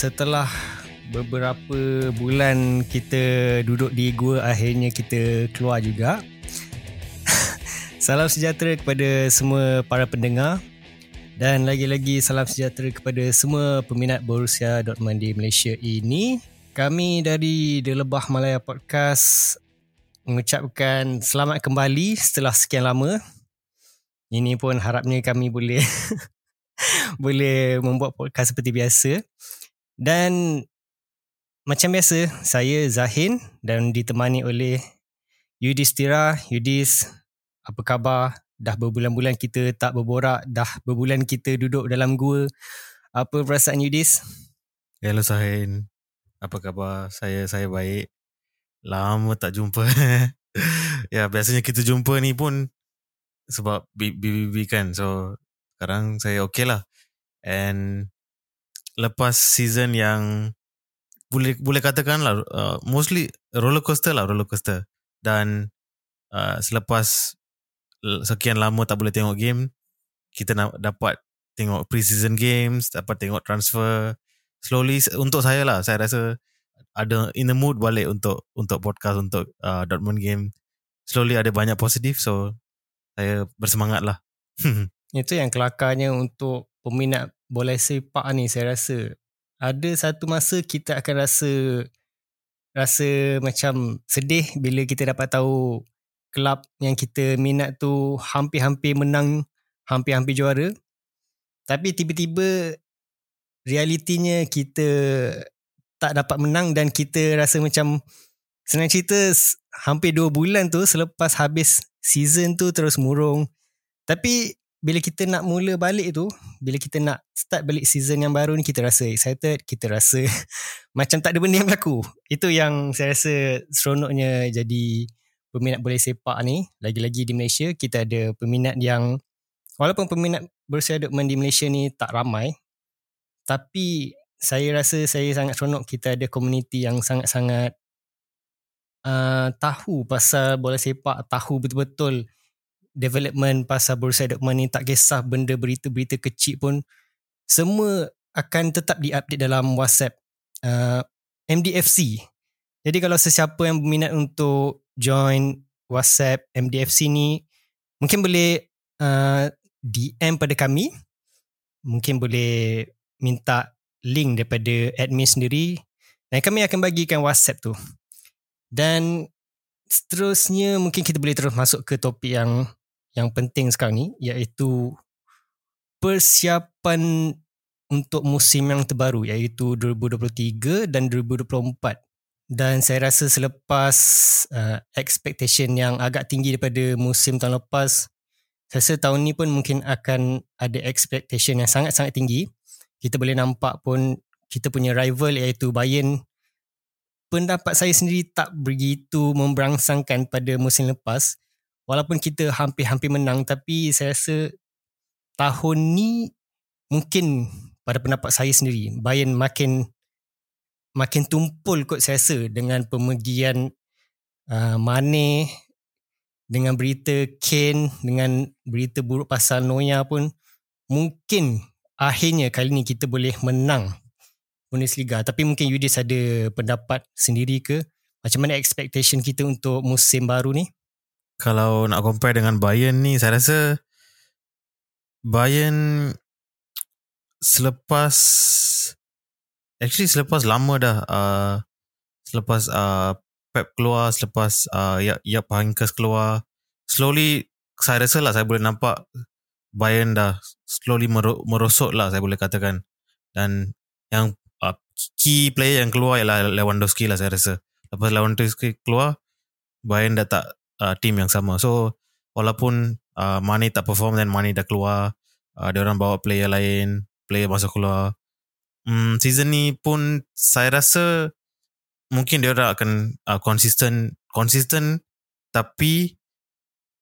setelah beberapa bulan kita duduk di gua akhirnya kita keluar juga. salam sejahtera kepada semua para pendengar dan lagi-lagi salam sejahtera kepada semua peminat Borussia Dortmund di Malaysia ini. Kami dari The Lebah Malaya Podcast mengucapkan selamat kembali setelah sekian lama. Ini pun harapnya kami boleh boleh membuat podcast seperti biasa. Dan macam biasa, saya Zahin dan ditemani oleh Yudhistira. Yudis, apa khabar? Dah berbulan-bulan kita tak berborak, dah berbulan kita duduk dalam gua. Apa perasaan Yudis? Hello Zahin. Apa khabar? Saya saya baik. Lama tak jumpa. ya, biasanya kita jumpa ni pun sebab BBB kan. So, sekarang saya okay lah. And lepas season yang boleh boleh katakan lah uh, mostly roller coaster lah roller coaster. Dan uh, selepas sekian lama tak boleh tengok game kita nak dapat tengok pre-season games dapat tengok transfer. Slowly untuk saya lah saya rasa ada in the mood balik untuk untuk podcast untuk uh, Dortmund game. Slowly ada banyak positif so saya bersemangat lah. Itu yang kelakarnya untuk peminat bola sepak ni saya rasa ada satu masa kita akan rasa rasa macam sedih bila kita dapat tahu kelab yang kita minat tu hampir-hampir menang, hampir-hampir juara. Tapi tiba-tiba realitinya kita tak dapat menang dan kita rasa macam senang cerita hampir dua bulan tu selepas habis season tu terus murung. Tapi bila kita nak mula balik tu, bila kita nak start balik season yang baru ni, kita rasa excited, kita rasa macam tak ada benda yang berlaku. Itu yang saya rasa seronoknya jadi peminat bola sepak ni. Lagi-lagi di Malaysia, kita ada peminat yang, walaupun peminat Borussia Dortmund di Malaysia ni tak ramai, tapi saya rasa saya sangat seronok kita ada komuniti yang sangat-sangat uh, tahu pasal bola sepak, tahu betul-betul development pasal Borussia Dortmund ni tak kisah benda berita-berita kecil pun semua akan tetap diupdate dalam WhatsApp uh, MDFC. Jadi kalau sesiapa yang berminat untuk join WhatsApp MDFC ni mungkin boleh uh, DM pada kami. Mungkin boleh minta link daripada admin sendiri dan kami akan bagikan WhatsApp tu. Dan seterusnya mungkin kita boleh terus masuk ke topik yang yang penting sekarang ni iaitu persiapan untuk musim yang terbaru iaitu 2023 dan 2024 dan saya rasa selepas uh, expectation yang agak tinggi daripada musim tahun lepas saya rasa tahun ni pun mungkin akan ada expectation yang sangat-sangat tinggi. Kita boleh nampak pun kita punya rival iaitu Bayern pendapat saya sendiri tak begitu memberangsangkan pada musim lepas walaupun kita hampir-hampir menang tapi saya rasa tahun ni mungkin pada pendapat saya sendiri Bayern makin makin tumpul kot saya rasa dengan pemergian uh, Mane dengan berita Kane dengan berita buruk pasal Noya pun mungkin akhirnya kali ni kita boleh menang Bundesliga. Tapi mungkin Yudis ada pendapat sendiri ke? Macam mana expectation kita untuk musim baru ni kalau nak compare dengan Bayern ni saya rasa Bayern selepas actually selepas lama dah uh, selepas uh, Pep keluar selepas uh, ya ya Hankes keluar slowly saya rasa lah saya boleh nampak Bayern dah slowly merosot lah saya boleh katakan. Dan yang uh, key player yang keluar ialah Lewandowski lah saya rasa. Lepas Lewandowski keluar Bayern dah tak uh, team yang sama. So walaupun uh, Mane tak perform dan Mane dah keluar, uh, dia orang bawa player lain, player masuk keluar. Hmm, season ni pun saya rasa mungkin dia orang akan uh, consistent consistent tapi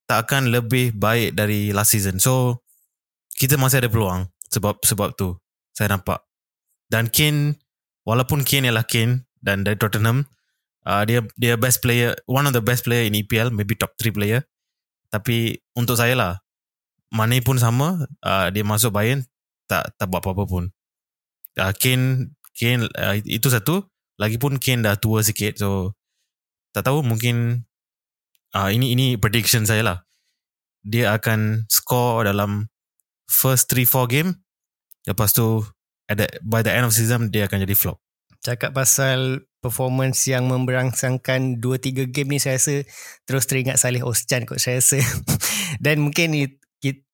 tak akan lebih baik dari last season. So kita masih ada peluang sebab sebab tu saya nampak. Dan Kane walaupun Kane ialah Kane dan dari Tottenham uh, dia dia best player one of the best player in EPL maybe top 3 player tapi untuk saya lah Mane pun sama uh, dia masuk Bayern tak tak buat apa-apa pun uh, Kane Kane uh, itu satu. Lagipun Kane dah tua sikit so tak tahu mungkin uh, ini ini prediction saya lah. Dia akan score dalam first 3-4 game. Lepas tu at the, by the end of season dia akan jadi flop. Cakap pasal performance yang memberangsangkan 2-3 game ni saya rasa terus teringat Salih Oschan kot saya rasa. Dan mungkin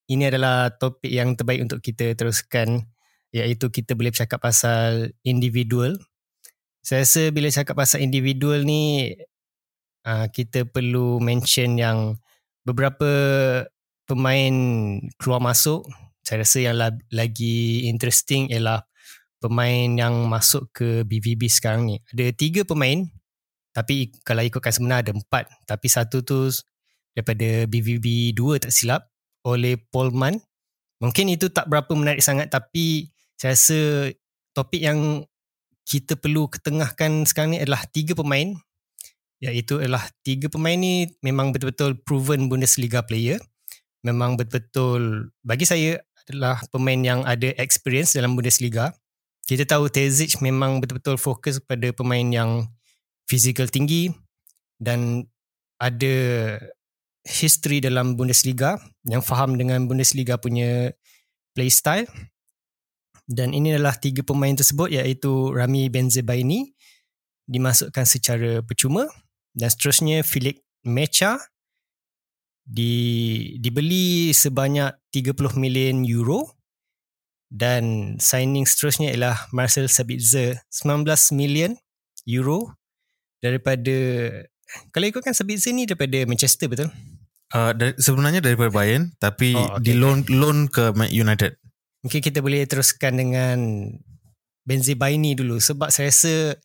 ini adalah topik yang terbaik untuk kita teruskan iaitu kita boleh cakap pasal individual. Saya rasa bila cakap pasal individual ni uh, kita perlu mention yang beberapa pemain keluar masuk. Saya rasa yang lagi interesting ialah pemain yang masuk ke BVB sekarang ni. Ada tiga pemain tapi kalau ikutkan sebenar ada empat. Tapi satu tu daripada BVB 2 tak silap oleh Polman. Mungkin itu tak berapa menarik sangat tapi saya rasa topik yang kita perlu ketengahkan sekarang ni adalah tiga pemain iaitu adalah tiga pemain ni memang betul-betul proven Bundesliga player. Memang betul-betul bagi saya adalah pemain yang ada experience dalam Bundesliga kita tahu Tezic memang betul-betul fokus pada pemain yang fizikal tinggi dan ada history dalam Bundesliga yang faham dengan Bundesliga punya play style. Dan ini adalah tiga pemain tersebut iaitu Rami Benzebaini dimasukkan secara percuma dan seterusnya Philip Mecha di dibeli sebanyak 30 million euro dan signing seterusnya ialah Marcel Sabitzer 19 million euro daripada kalau ikutkan Sabitzer ni daripada Manchester betul? Uh, dari, sebenarnya daripada Bayern tapi oh, okay. di loan loan ke United. Mungkin kita boleh teruskan dengan Benzibaini dulu sebab saya rasa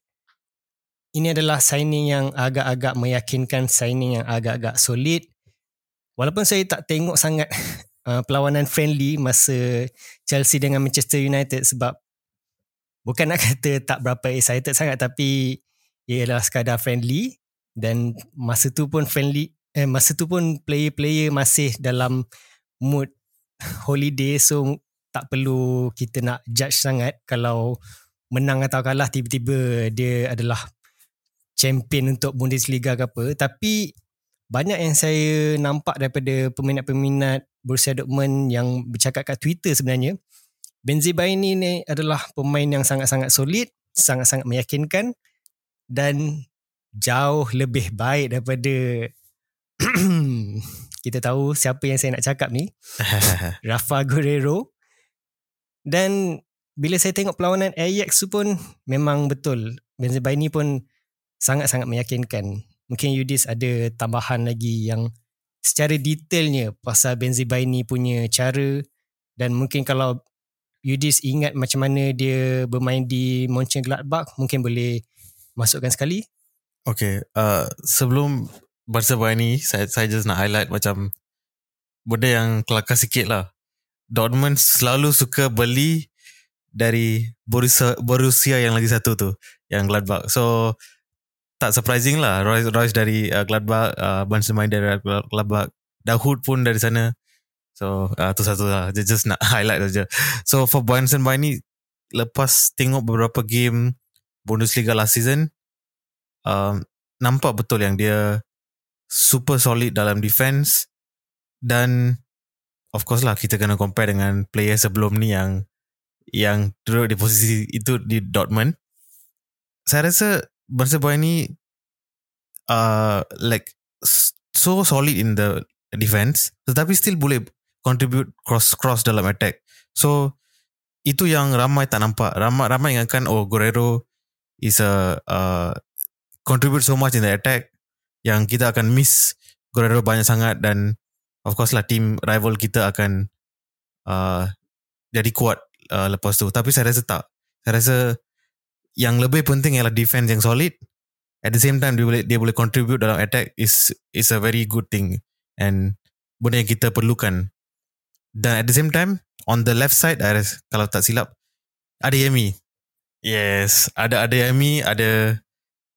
ini adalah signing yang agak-agak meyakinkan signing yang agak-agak solid walaupun saya tak tengok sangat uh, perlawanan friendly masa Chelsea dengan Manchester United sebab bukan nak kata tak berapa excited sangat tapi ia adalah sekadar friendly dan masa tu pun friendly eh, masa tu pun player-player masih dalam mood holiday so tak perlu kita nak judge sangat kalau menang atau kalah tiba-tiba dia adalah champion untuk Bundesliga ke apa. Tapi banyak yang saya nampak daripada peminat-peminat Borussia Dortmund yang bercakap kat Twitter sebenarnya Benzema ini ni adalah pemain yang sangat-sangat solid sangat-sangat meyakinkan dan jauh lebih baik daripada kita tahu siapa yang saya nak cakap ni. Rafa Guerrero. Dan bila saya tengok perlawanan Ajax tu pun memang betul Benzema ini pun sangat-sangat meyakinkan. Mungkin Yudis ada tambahan lagi yang secara detailnya pasal Benzema ini punya cara dan mungkin kalau Yudis ingat macam mana dia bermain di Mönchengladbach mungkin boleh masukkan sekali. Okay, uh, sebelum Barcelona ini saya, saya just nak highlight macam benda yang kelakar sikit lah. Dortmund selalu suka beli dari Borussia, Borussia yang lagi satu tu, yang Gladbach. So, tak surprising lah. Royce, Royce dari uh, Gladbach uh, Benzema dari Gladbach. Dahoud pun dari sana. So uh, tu satu lah. Just, just nak highlight saja. So for Benzema ni lepas tengok beberapa game Bundesliga last season um, nampak betul yang dia super solid dalam defense. Dan of course lah kita kena compare dengan player sebelum ni yang yang duduk di posisi itu di Dortmund. Saya rasa Barca Boy ni uh, like so solid in the defense tetapi still boleh contribute cross cross dalam attack. So itu yang ramai tak nampak. Ramai ramai ingatkan oh Guerrero is a uh, contribute so much in the attack yang kita akan miss Guerrero banyak sangat dan of course lah team rival kita akan uh, jadi kuat uh, lepas tu. Tapi saya rasa tak. Saya rasa yang lebih penting ialah defense yang solid. At the same time dia boleh dia boleh contribute dalam attack is is a very good thing. And benda yang kita perlukan. Dan at the same time on the left side ada kalau tak silap ada Yemi yes ada ada Yemi ada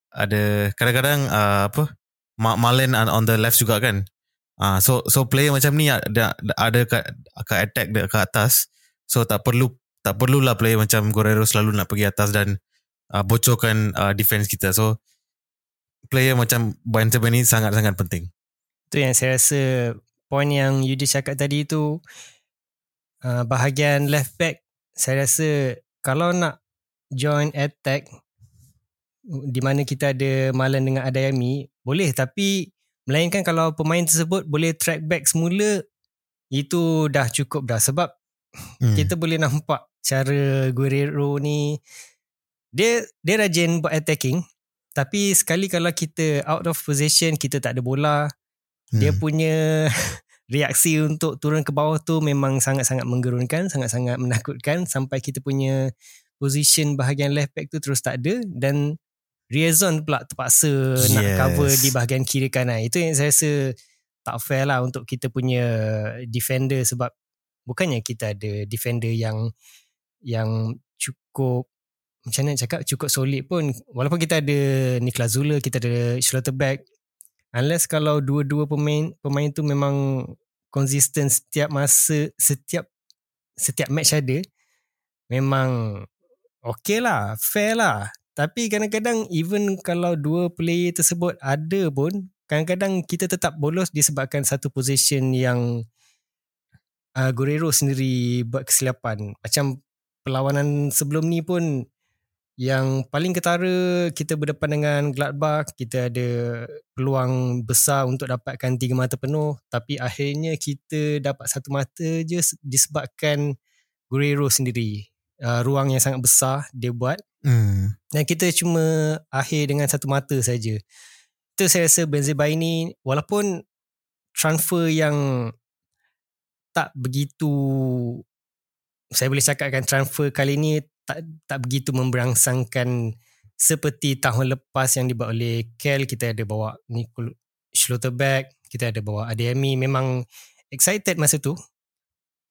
ada kadang-kadang uh, apa Malen on the left juga kan? Uh, so so player macam ni ada ada kat, kat attack dekat atas. So tak perlu tak perlulah player macam Guerrero selalu nak pergi atas dan uh, bocorkan uh, defense kita. So player macam Benjamin ni sangat-sangat penting. Itu yang saya rasa poin yang Yudi cakap tadi tu uh, bahagian left back saya rasa kalau nak join attack di mana kita ada Malan dengan Adayami boleh tapi melainkan kalau pemain tersebut boleh track back semula itu dah cukup dah sebab hmm. kita boleh nampak cara Guerrero ni dia dia rajin buat attacking tapi sekali kalau kita out of position kita tak ada bola hmm. dia punya reaksi untuk turun ke bawah tu memang sangat-sangat menggerunkan sangat-sangat menakutkan sampai kita punya position bahagian left back tu terus tak ada dan Riazon pula terpaksa yes. nak cover di bahagian kiri kanan. Itu yang saya rasa tak fair lah untuk kita punya defender sebab bukannya kita ada defender yang yang cukup macam mana cakap cukup solid pun. Walaupun kita ada Niklas Zula kita ada Schlotterbeck. Unless kalau dua-dua pemain pemain tu memang konsisten setiap masa setiap setiap match ada memang okay lah fair lah. Tapi kadang-kadang even kalau dua player tersebut ada pun kadang-kadang kita tetap bolos disebabkan satu position yang uh, Guerrero sendiri buat kesilapan. Macam perlawanan sebelum ni pun yang paling ketara kita berdepan dengan Gladbach, kita ada peluang besar untuk dapatkan tiga mata penuh tapi akhirnya kita dapat satu mata je disebabkan Guerrero sendiri. Uh, ruang yang sangat besar dia buat Hmm. Dan kita cuma akhir dengan satu mata saja. Itu saya rasa Benzema ini walaupun transfer yang tak begitu saya boleh cakapkan transfer kali ini tak tak begitu memberangsangkan seperti tahun lepas yang dibuat oleh Kel kita ada bawa Nicole Schlotterbeck kita ada bawa Ademi memang excited masa tu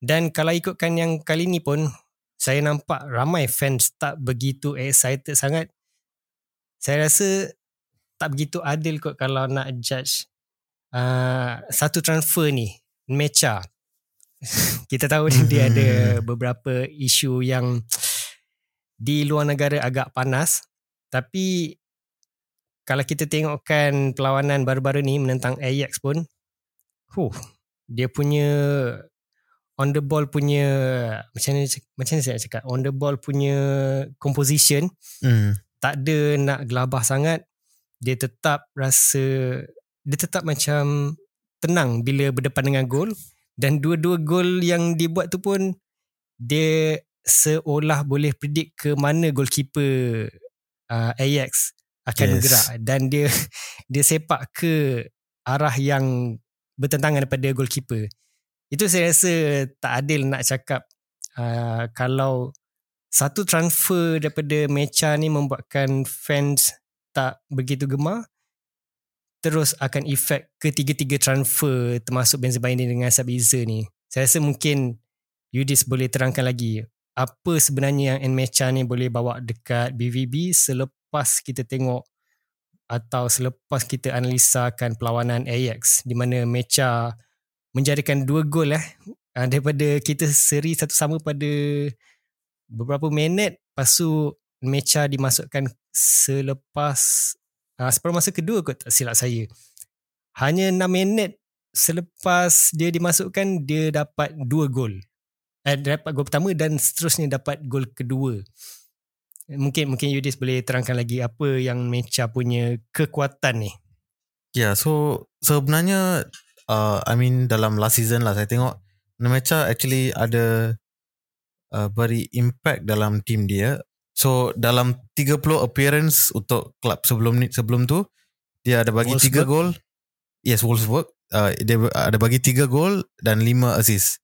dan kalau ikutkan yang kali ni pun saya nampak ramai fans tak begitu excited sangat. Saya rasa tak begitu adil kot kalau nak judge uh, satu transfer ni, Mecha. Kita tahu dia ada beberapa isu yang di luar negara agak panas. Tapi kalau kita tengokkan perlawanan baru-baru ni menentang Ajax pun, huh, dia punya on the ball punya macam mana macam mana saya cakap on the ball punya composition mm. tak ada nak gelabah sangat dia tetap rasa dia tetap macam tenang bila berdepan dengan gol dan dua-dua gol yang dibuat tu pun dia seolah boleh predict ke mana goalkeeper uh, Ajax akan yes. bergerak dan dia dia sepak ke arah yang bertentangan daripada goalkeeper itu saya rasa tak adil nak cakap uh, kalau satu transfer daripada Mecha ni membuatkan fans tak begitu gemar terus akan efek ketiga-tiga transfer termasuk Benzema ini dengan Sabiza ni. Saya rasa mungkin Yudis boleh terangkan lagi apa sebenarnya yang Mecha ni boleh bawa dekat BVB selepas kita tengok atau selepas kita analisakan perlawanan Ajax di mana Mecha menjadikan dua gol eh uh, daripada kita seri satu sama pada beberapa minit. Lepas tu Mecha dimasukkan selepas uh, separuh masa kedua kot tak silap saya. Hanya 6 minit selepas dia dimasukkan dia dapat dua gol eh, dapat gol pertama dan seterusnya dapat gol kedua mungkin mungkin Yudis boleh terangkan lagi apa yang Mecha punya kekuatan ni Ya, yeah, so sebenarnya uh, I mean dalam last season lah saya tengok Nemecha actually ada uh, beri impact dalam team dia. So dalam 30 appearance untuk klub sebelum ni sebelum tu dia ada bagi 3 gol. Yes, Wolfsburg. Uh, dia ada bagi 3 gol dan 5 assist.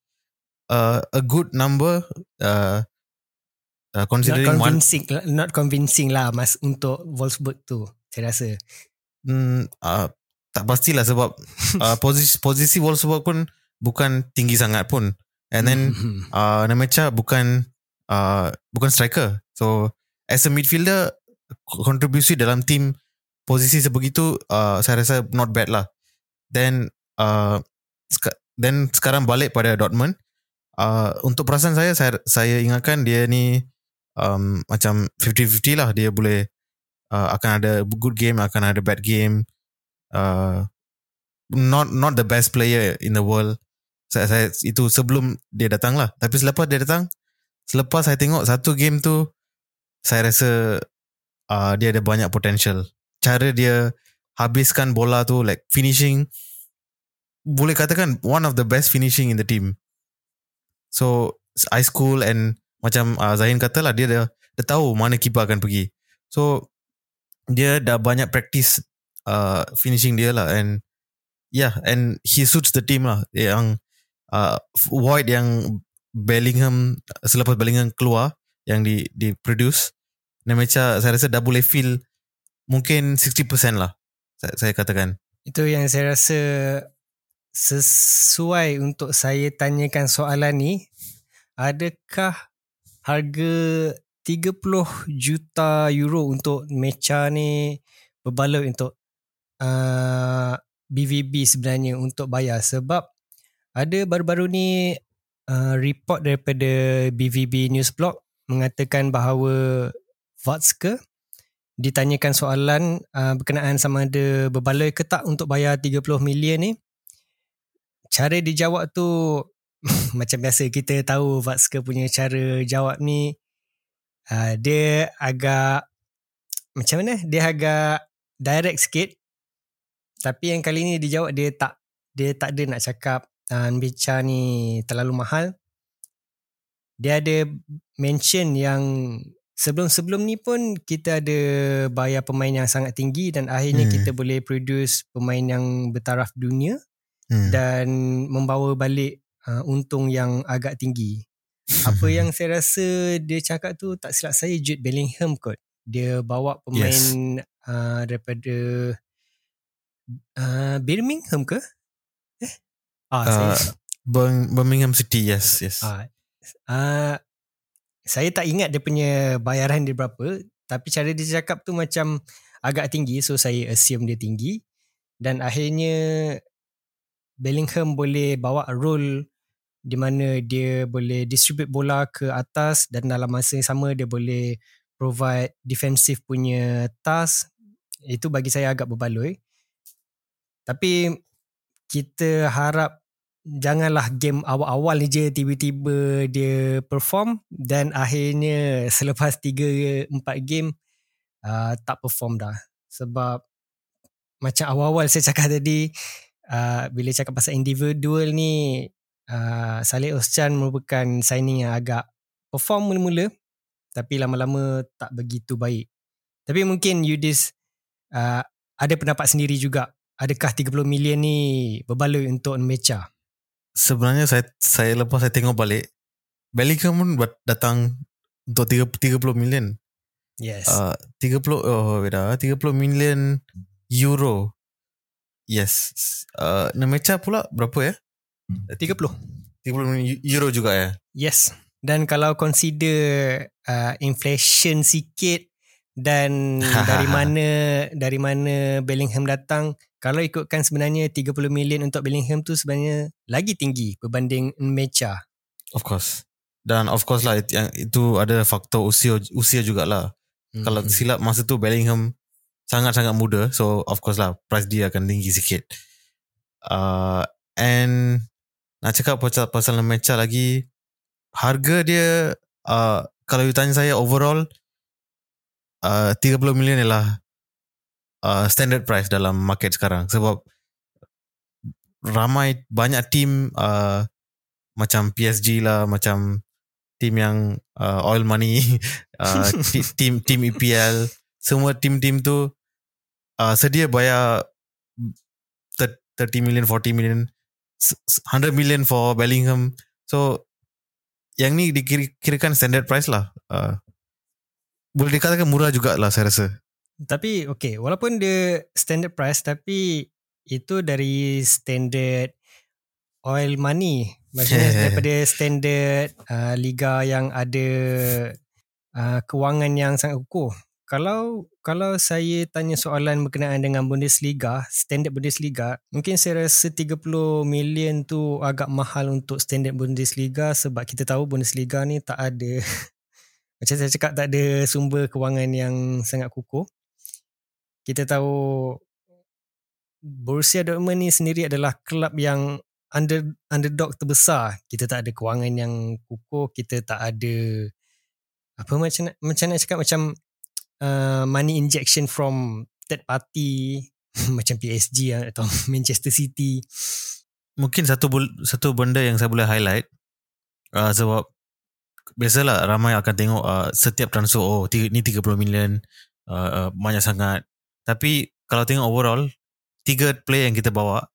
Uh, a good number uh, uh, considering not convincing, one, not convincing lah mas untuk Wolfsburg tu saya rasa. Hmm, uh, tak pastilah sebab uh, posisi posisi Wolfsburg pun bukan tinggi sangat pun and then mm-hmm. uh, Nemecha bukan uh, bukan striker so as a midfielder kontribusi dalam tim posisi sebegitu uh, saya rasa not bad lah then uh, then sekarang balik pada Dortmund uh, untuk perasaan saya saya saya ingatkan dia ni um, macam 50-50 lah. Dia boleh uh, akan ada good game akan ada bad game. Uh, not not the best player in the world. Saya, saya itu sebelum dia datang lah. Tapi selepas dia datang selepas saya tengok satu game tu saya rasa uh, dia ada banyak potential. Cara dia habiskan bola tu like finishing boleh katakan one of the best finishing in the team so high school and macam uh, Zahin kata lah dia dah, dah tahu mana keeper akan pergi. So dia dah banyak practice uh, finishing dia lah and yeah and he suits the team lah. Yang uh, void yang Bellingham selepas Bellingham keluar yang di di produce Nemecha saya rasa dah boleh feel mungkin 60% lah saya, saya katakan. Itu yang saya rasa sesuai untuk saya tanyakan soalan ni adakah harga 30 juta euro untuk Mecha ni berbaloi untuk uh, BVB sebenarnya untuk bayar? Sebab ada baru-baru ni uh, report daripada BVB News Blog mengatakan bahawa Vatske ditanyakan soalan uh, berkenaan sama ada berbaloi ke tak untuk bayar 30 million ni cara dijawab tu macam biasa kita tahu Vatska punya cara jawab ni uh, dia agak macam mana? Dia agak direct sikit. Tapi yang kali ni dijawab dia tak dia tak ada nak cakap uh, Nbicha ni terlalu mahal. Dia ada mention yang sebelum-sebelum ni pun kita ada bayar pemain yang sangat tinggi dan akhirnya hmm. kita boleh produce pemain yang bertaraf dunia hmm. dan membawa balik uh, untung yang agak tinggi. Apa yang saya rasa dia cakap tu tak silap saya Jude Bellingham kot. Dia bawa pemain yes. uh, daripada uh, Birmingham ke? Eh? Ah, uh, saya Birmingham City, yes, yes. Uh, uh, saya tak ingat dia punya bayaran dia berapa, tapi cara dia cakap tu macam agak tinggi, so saya assume dia tinggi. Dan akhirnya Bellingham boleh bawa role di mana dia boleh distribute bola ke atas dan dalam masa yang sama dia boleh provide defensive punya task itu bagi saya agak berbaloi. Tapi kita harap janganlah game awal-awal je tiba-tiba dia perform dan akhirnya selepas 3 4 game uh, tak perform dah. Sebab macam awal-awal saya cakap tadi uh, bila cakap pasal individual ni uh, Saleh Oschan merupakan signing yang agak perform mula-mula tapi lama-lama tak begitu baik. Tapi mungkin Yudis uh, ada pendapat sendiri juga. Adakah 30 million ni berbaloi untuk Mecha? Sebenarnya saya saya lepas saya tengok balik Bellingham pun datang untuk 30 million. Yes. Uh, 30 oh beda 30 million euro Yes. Uh, Nemecha pula berapa ya? 30. 30 euro juga ya? Yes. Dan kalau consider uh, inflation sikit dan dari mana dari mana Bellingham datang, kalau ikutkan sebenarnya 30 million untuk Bellingham tu sebenarnya lagi tinggi berbanding Nemecha. Of course. Dan of course lah yang itu ada faktor usia usia jugalah. Hmm. Kalau silap masa tu Bellingham sangat-sangat muda. So of course lah price dia akan tinggi sikit. Uh, and nak cakap pasal pasal Mecha lagi harga dia uh, kalau you tanya saya overall uh, 30 million ialah uh, standard price dalam market sekarang. Sebab ramai banyak team uh, macam PSG lah macam team yang uh, oil money uh, team team EPL semua team-team tu uh, sedia bayar 30 million, 40 million, 100 million for Bellingham. So, yang ni dikirakan standard price lah. Uh, boleh dikatakan murah jugalah saya rasa. Tapi okay, walaupun dia standard price tapi itu dari standard oil money. Maksudnya daripada standard uh, liga yang ada uh, kewangan yang sangat kukuh kalau kalau saya tanya soalan berkenaan dengan Bundesliga, standard Bundesliga, mungkin saya rasa 30 million tu agak mahal untuk standard Bundesliga sebab kita tahu Bundesliga ni tak ada Macam saya cakap tak ada sumber kewangan yang sangat kukuh. Kita tahu Borussia Dortmund ni sendiri adalah kelab yang under underdog terbesar. Kita tak ada kewangan yang kukuh, kita tak ada apa macam macam nak cakap macam uh, money injection from third party macam PSG atau Manchester City. Mungkin satu satu benda yang saya boleh highlight uh, sebab biasalah ramai akan tengok uh, setiap transfer oh ni 30 million uh, uh, banyak sangat tapi kalau tengok overall tiga player yang kita bawa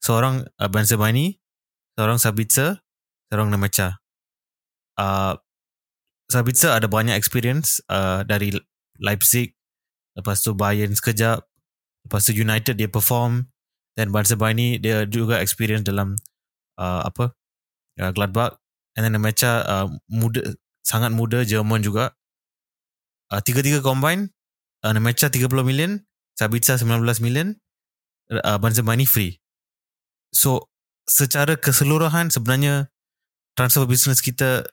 seorang uh, Ben Sebani seorang Sabitzer seorang Namacha uh, Sabitzer ada banyak experience uh, dari Leipzig lepas tu Bayern sekejap lepas tu United dia perform dan Ben Sebani dia juga experience dalam uh, apa uh, Gladbach And then Nemacha uh, muda, sangat muda, Jerman juga. Uh, tiga-tiga combine, uh, Nemacha 30 million, Sabitza 19 million, uh, Benzema ni free. So, secara keseluruhan sebenarnya transfer business kita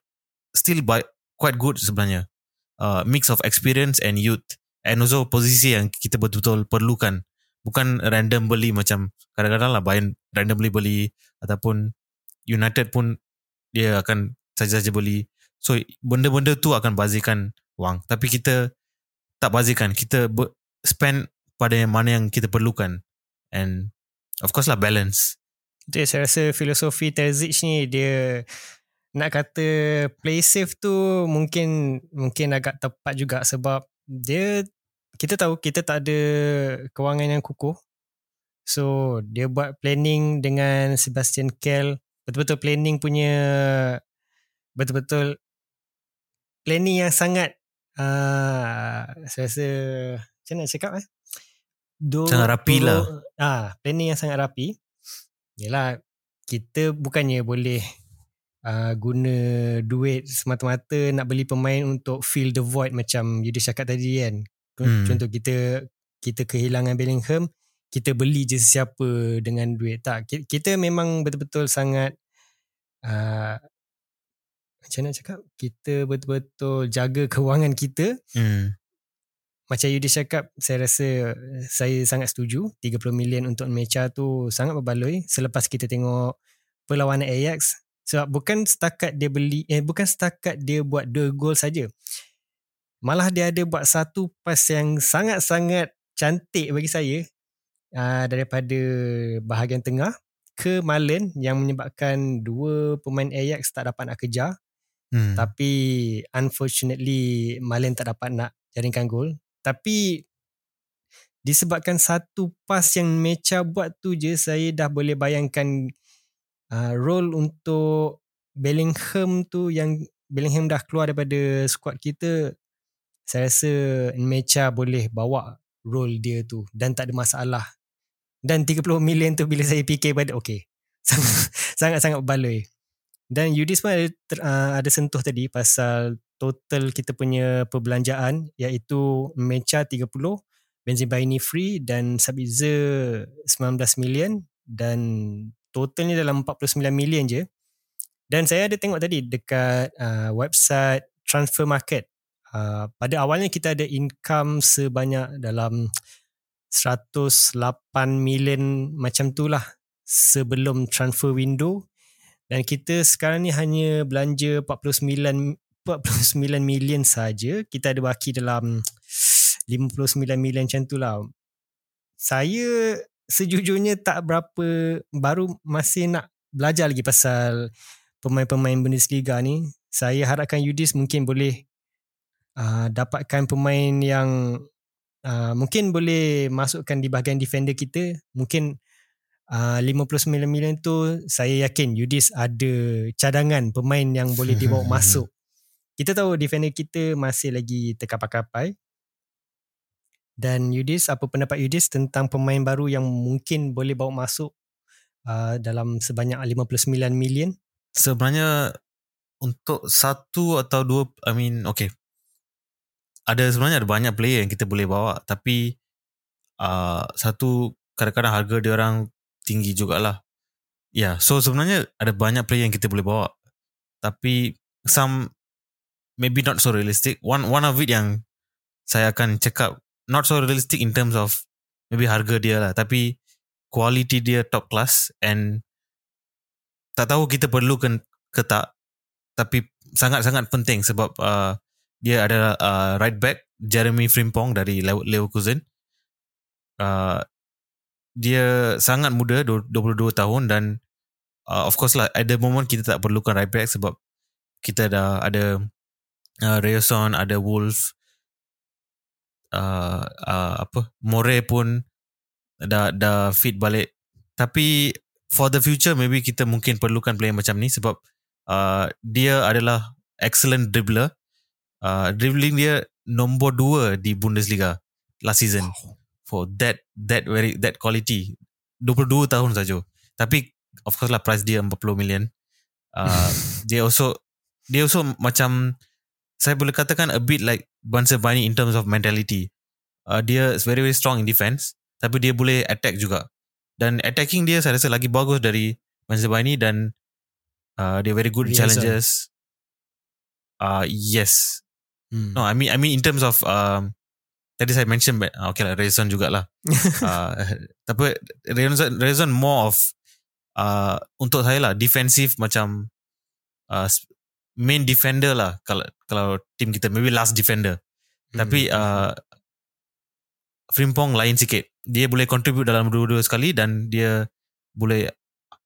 still by, quite good sebenarnya. Uh, mix of experience and youth. And also posisi yang kita betul-betul perlukan. Bukan random beli macam kadang-kadang lah Bayern randomly beli ataupun United pun dia akan saja-saja beli. So benda-benda tu akan bazirkan wang. Tapi kita tak bazirkan. Kita spend pada yang mana yang kita perlukan. And of course lah balance. Jadi saya rasa filosofi Terzic ni dia nak kata play safe tu mungkin mungkin agak tepat juga sebab dia kita tahu kita tak ada kewangan yang kukuh. So dia buat planning dengan Sebastian Kell. Betul-betul planning punya betul-betul planning yang sangat uh, saya rasa macam nak cakap eh? Do, sangat rapi do, lah. ah, planning yang sangat rapi. Yelah kita bukannya boleh uh, guna duit semata-mata nak beli pemain untuk fill the void macam Yudi cakap tadi kan. Hmm. contoh kita kita kehilangan Bellingham kita beli je siapa dengan duit. Tak kita memang betul-betul sangat uh, macam nak cakap? Kita betul-betul jaga kewangan kita. Hmm. macam Yudi cakap saya rasa saya sangat setuju. 30 million untuk Mecha tu sangat berbaloi. Selepas kita tengok perlawanan Ajax sebab bukan setakat dia beli eh bukan setakat dia buat dua gol saja malah dia ada buat satu pas yang sangat-sangat cantik bagi saya uh, daripada bahagian tengah ke Malen yang menyebabkan dua pemain Ajax tak dapat nak kejar. Hmm. Tapi unfortunately Malen tak dapat nak jaringkan gol. Tapi disebabkan satu pas yang Mecha buat tu je saya dah boleh bayangkan uh, role untuk Bellingham tu yang Bellingham dah keluar daripada squad kita saya rasa Mecha boleh bawa role dia tu dan tak ada masalah. Dan 30 million tu bila saya fikir pada okay sangat-sangat berbaloi dan Yudis pun ada, uh, ada sentuh tadi pasal total kita punya perbelanjaan iaitu Mecha 30 Benzema ini free dan Sabitzer 19 million dan totalnya dalam 49 million je. Dan saya ada tengok tadi dekat uh, website transfer market. Uh, pada awalnya kita ada income sebanyak dalam 108 million macam tu lah sebelum transfer window. Dan kita sekarang ni hanya belanja 49 49 million saja. Kita ada baki dalam 59 million macam tu lah. Saya sejujurnya tak berapa baru masih nak belajar lagi pasal pemain-pemain Bundesliga ni saya harapkan Yudis mungkin boleh uh, dapatkan pemain yang Uh, mungkin boleh masukkan di bahagian defender kita. Mungkin uh, 59 million tu saya yakin Yudis ada cadangan pemain yang boleh dibawa masuk. Kita tahu defender kita masih lagi terkapai-kapai dan Yudis apa pendapat Yudis tentang pemain baru yang mungkin boleh bawa masuk uh, dalam sebanyak 59 million sebenarnya untuk satu atau dua I mean okay ada sebenarnya ada banyak player yang kita boleh bawa tapi uh, satu kadang-kadang harga dia orang tinggi jugalah. Ya, yeah, so sebenarnya ada banyak player yang kita boleh bawa. Tapi some maybe not so realistic. One one of it yang saya akan cakap not so realistic in terms of maybe harga dia lah, tapi quality dia top class and tak tahu kita perlukan ke tak, tapi sangat-sangat penting sebab uh, dia adalah uh, right back Jeremy Frimpong dari Le- Leverkusen. Uh, dia sangat muda 22 tahun dan uh, of course lah at the moment kita tak perlukan right back sebab kita dah ada uh, Rayson, ada Wolf, uh, uh, apa More pun dah dah fit balik. Tapi for the future maybe kita mungkin perlukan player macam ni sebab uh, dia adalah excellent dribbler. Uh, dribbling dia nombor 2 di Bundesliga last season. For that that very that quality 22 tahun saja. Tapi of course lah price dia 40 million. Uh, dia also dia also macam saya boleh katakan a bit like Banser Bani in terms of mentality. Uh, dia is very very strong in defense tapi dia boleh attack juga. Dan attacking dia saya rasa lagi bagus dari Banser Bani dan uh, dia very good in Yes, challenges. Uh, yes. Hmm. No, I mean I mean in terms of um, tadi saya mention uh, okay lah Rezon jugalah. uh, tapi Rezon Rezon more of uh, untuk saya lah defensive macam uh, main defender lah kalau kalau team kita maybe last defender. Hmm. Tapi uh, Frimpong lain sikit. Dia boleh contribute dalam dua-dua sekali dan dia boleh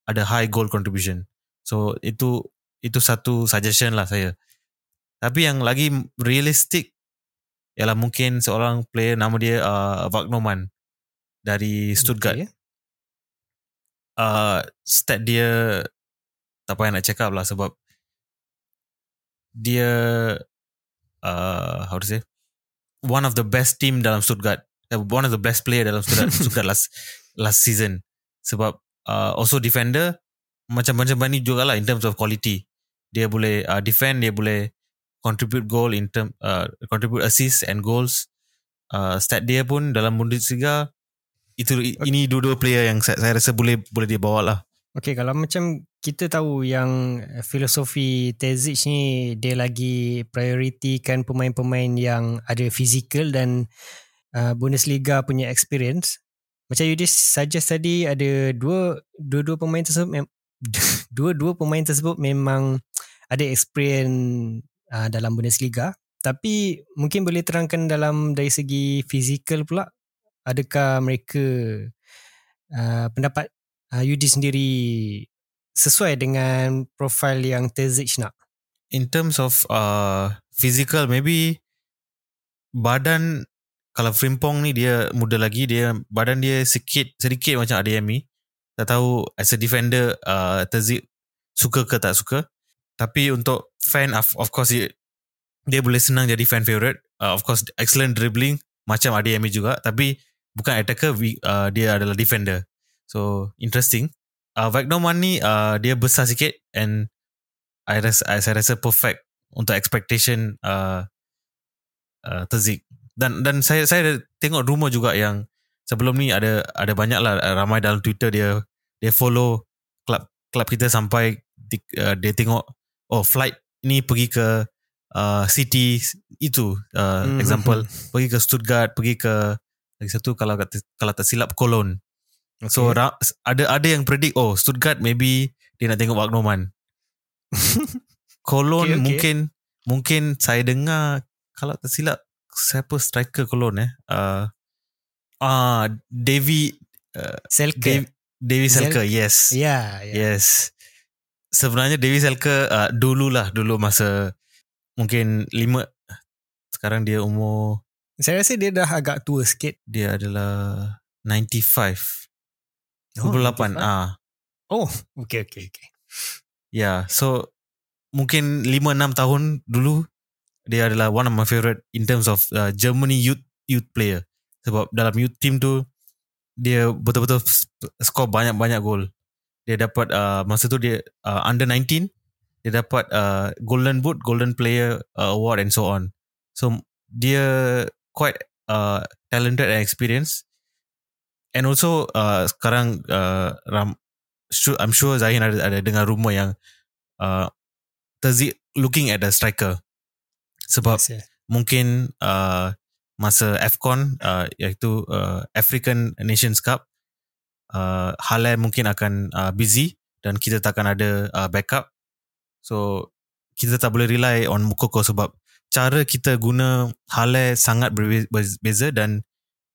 ada high goal contribution. So itu itu satu suggestion lah saya. Tapi yang lagi realistic ialah mungkin seorang player nama dia uh, Wagnerman dari Stuttgart. Okay. Uh, stat dia tak payah nak cakap lah sebab dia uh, how to say one of the best team dalam Stuttgart uh, one of the best player dalam Stuttgart, Stuttgart last last season. Sebab uh, also defender macam-macam ni juga lah in terms of quality. Dia boleh uh, defend dia boleh contribute goal in term uh, contribute assist and goals. Uh, stat dia pun dalam Bundesliga itu ini dua-dua player yang saya, saya rasa boleh boleh dia bawa lah. Okay, kalau macam kita tahu yang filosofi Tezic ni dia lagi prioritikan pemain-pemain yang ada fizikal dan uh, Bundesliga punya experience. Macam Yudis suggest tadi ada dua dua-dua pemain tersebut mem- dua-dua pemain tersebut memang ada experience uh, dalam Bundesliga. Tapi mungkin boleh terangkan dalam dari segi fizikal pula adakah mereka uh, pendapat uh, Yudi sendiri sesuai dengan profil yang Tezic nak? in terms of uh, physical maybe badan kalau Frimpong ni dia muda lagi dia badan dia sikit sedikit macam Adeyemi tak tahu as a defender uh, Terzik suka ke tak suka. Tapi untuk fan of, of course dia, dia boleh senang jadi fan favourite. Uh, of course excellent dribbling macam Adeyemi juga. Tapi bukan attacker we- uh, dia adalah defender. So interesting uh, Wagnerman ni uh, dia besar sikit and I rasa, I, saya rasa perfect untuk expectation uh, uh, Terzik dan dan saya saya ada tengok rumor juga yang sebelum ni ada ada banyak lah uh, ramai dalam Twitter dia dia follow klub klub kita sampai di, uh, dia tengok oh flight ni pergi ke uh, city itu uh, Mhm. example pergi ke Stuttgart pergi ke lagi satu kalau kalau tak silap Cologne okay. so ra, ada ada yang predict oh Stuttgart maybe dia nak tengok Wagnerman Cologne Okay, okay. mungkin mungkin saya dengar kalau tak silap siapa striker Cologne eh uh, ah Davy uh, Selke. Davy Zel- Selke yes Ya, ya. yes sebenarnya Davy Selke uh, dulu lah dulu masa mungkin lima sekarang dia umur Saya rasa dia dah agak tua sikit. dia adalah 95 Oh, 28 95. ah Oh, okay, okay, okay. Yeah, so mungkin 5-6 tahun dulu dia adalah one of my favorite in terms of uh, Germany youth youth player. Sebab dalam youth team tu dia betul-betul score banyak-banyak gol. Dia dapat uh, masa tu dia uh, under 19 dia dapat uh, Golden Boot, Golden Player uh, Award and so on. So dia quite uh, talented and experienced. And also uh, sekarang uh, ram, sure, I'm sure Zahin ada, ada dengar rumor yang uh, Terzik looking at the striker. Sebab Yes, yes. mungkin uh, masa AFCON uh, iaitu uh, African Nations Cup uh, Halal mungkin akan uh, busy dan kita takkan ada uh, backup so kita tak boleh rely on Mukoko sebab cara kita guna Halal sangat berbeza dan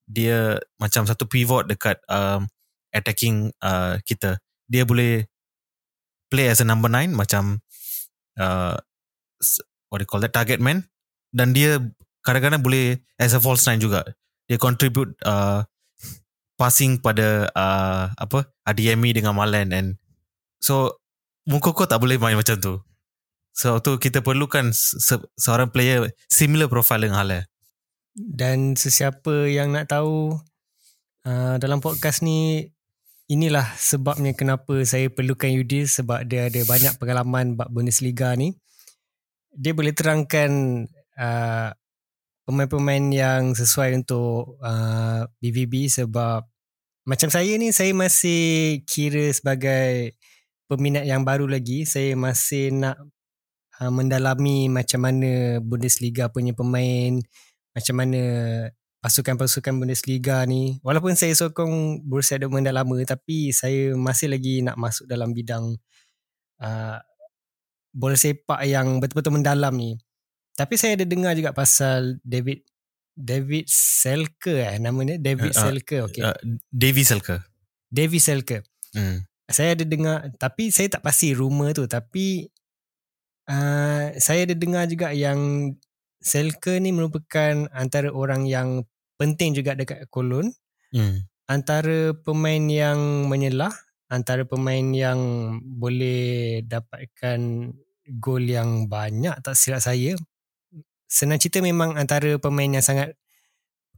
dia macam satu pivot dekat um, attacking uh, kita. Dia boleh play as a number 9 macam uh, what do you call that target man. Dan dia kadang-kadang boleh as a false nine juga. Dia contribute uh, passing pada uh, apa Adiemi dengan Malen and so Mukoko tak boleh main macam tu. So tu kita perlukan se- seorang player similar profile dengan Halle Dan sesiapa yang nak tahu uh, dalam podcast ni inilah sebabnya kenapa saya perlukan Yudi sebab dia ada banyak pengalaman bab Bundesliga ni. Dia boleh terangkan uh, pemain-pemain yang sesuai untuk uh, BVB sebab macam saya ni saya masih kira sebagai peminat yang baru lagi. Saya masih nak uh, mendalami macam mana Bundesliga punya pemain, macam mana pasukan-pasukan Bundesliga ni. Walaupun saya sokong Borussia Dortmund dah lama tapi saya masih lagi nak masuk dalam bidang uh, bola sepak yang betul-betul mendalam ni. Tapi saya ada dengar juga pasal David David Selke eh nama dia David Uh, Selke okey. uh, Davy Selke David Selke. hmm. Saya ada dengar tapi saya tak pasti rumor tu tapi uh, saya ada dengar juga yang Selke ni merupakan antara orang yang penting juga dekat Cologne Hmm. antara pemain yang menyelah antara pemain yang boleh dapatkan gol yang banyak tak silap saya senang cerita memang antara pemain yang sangat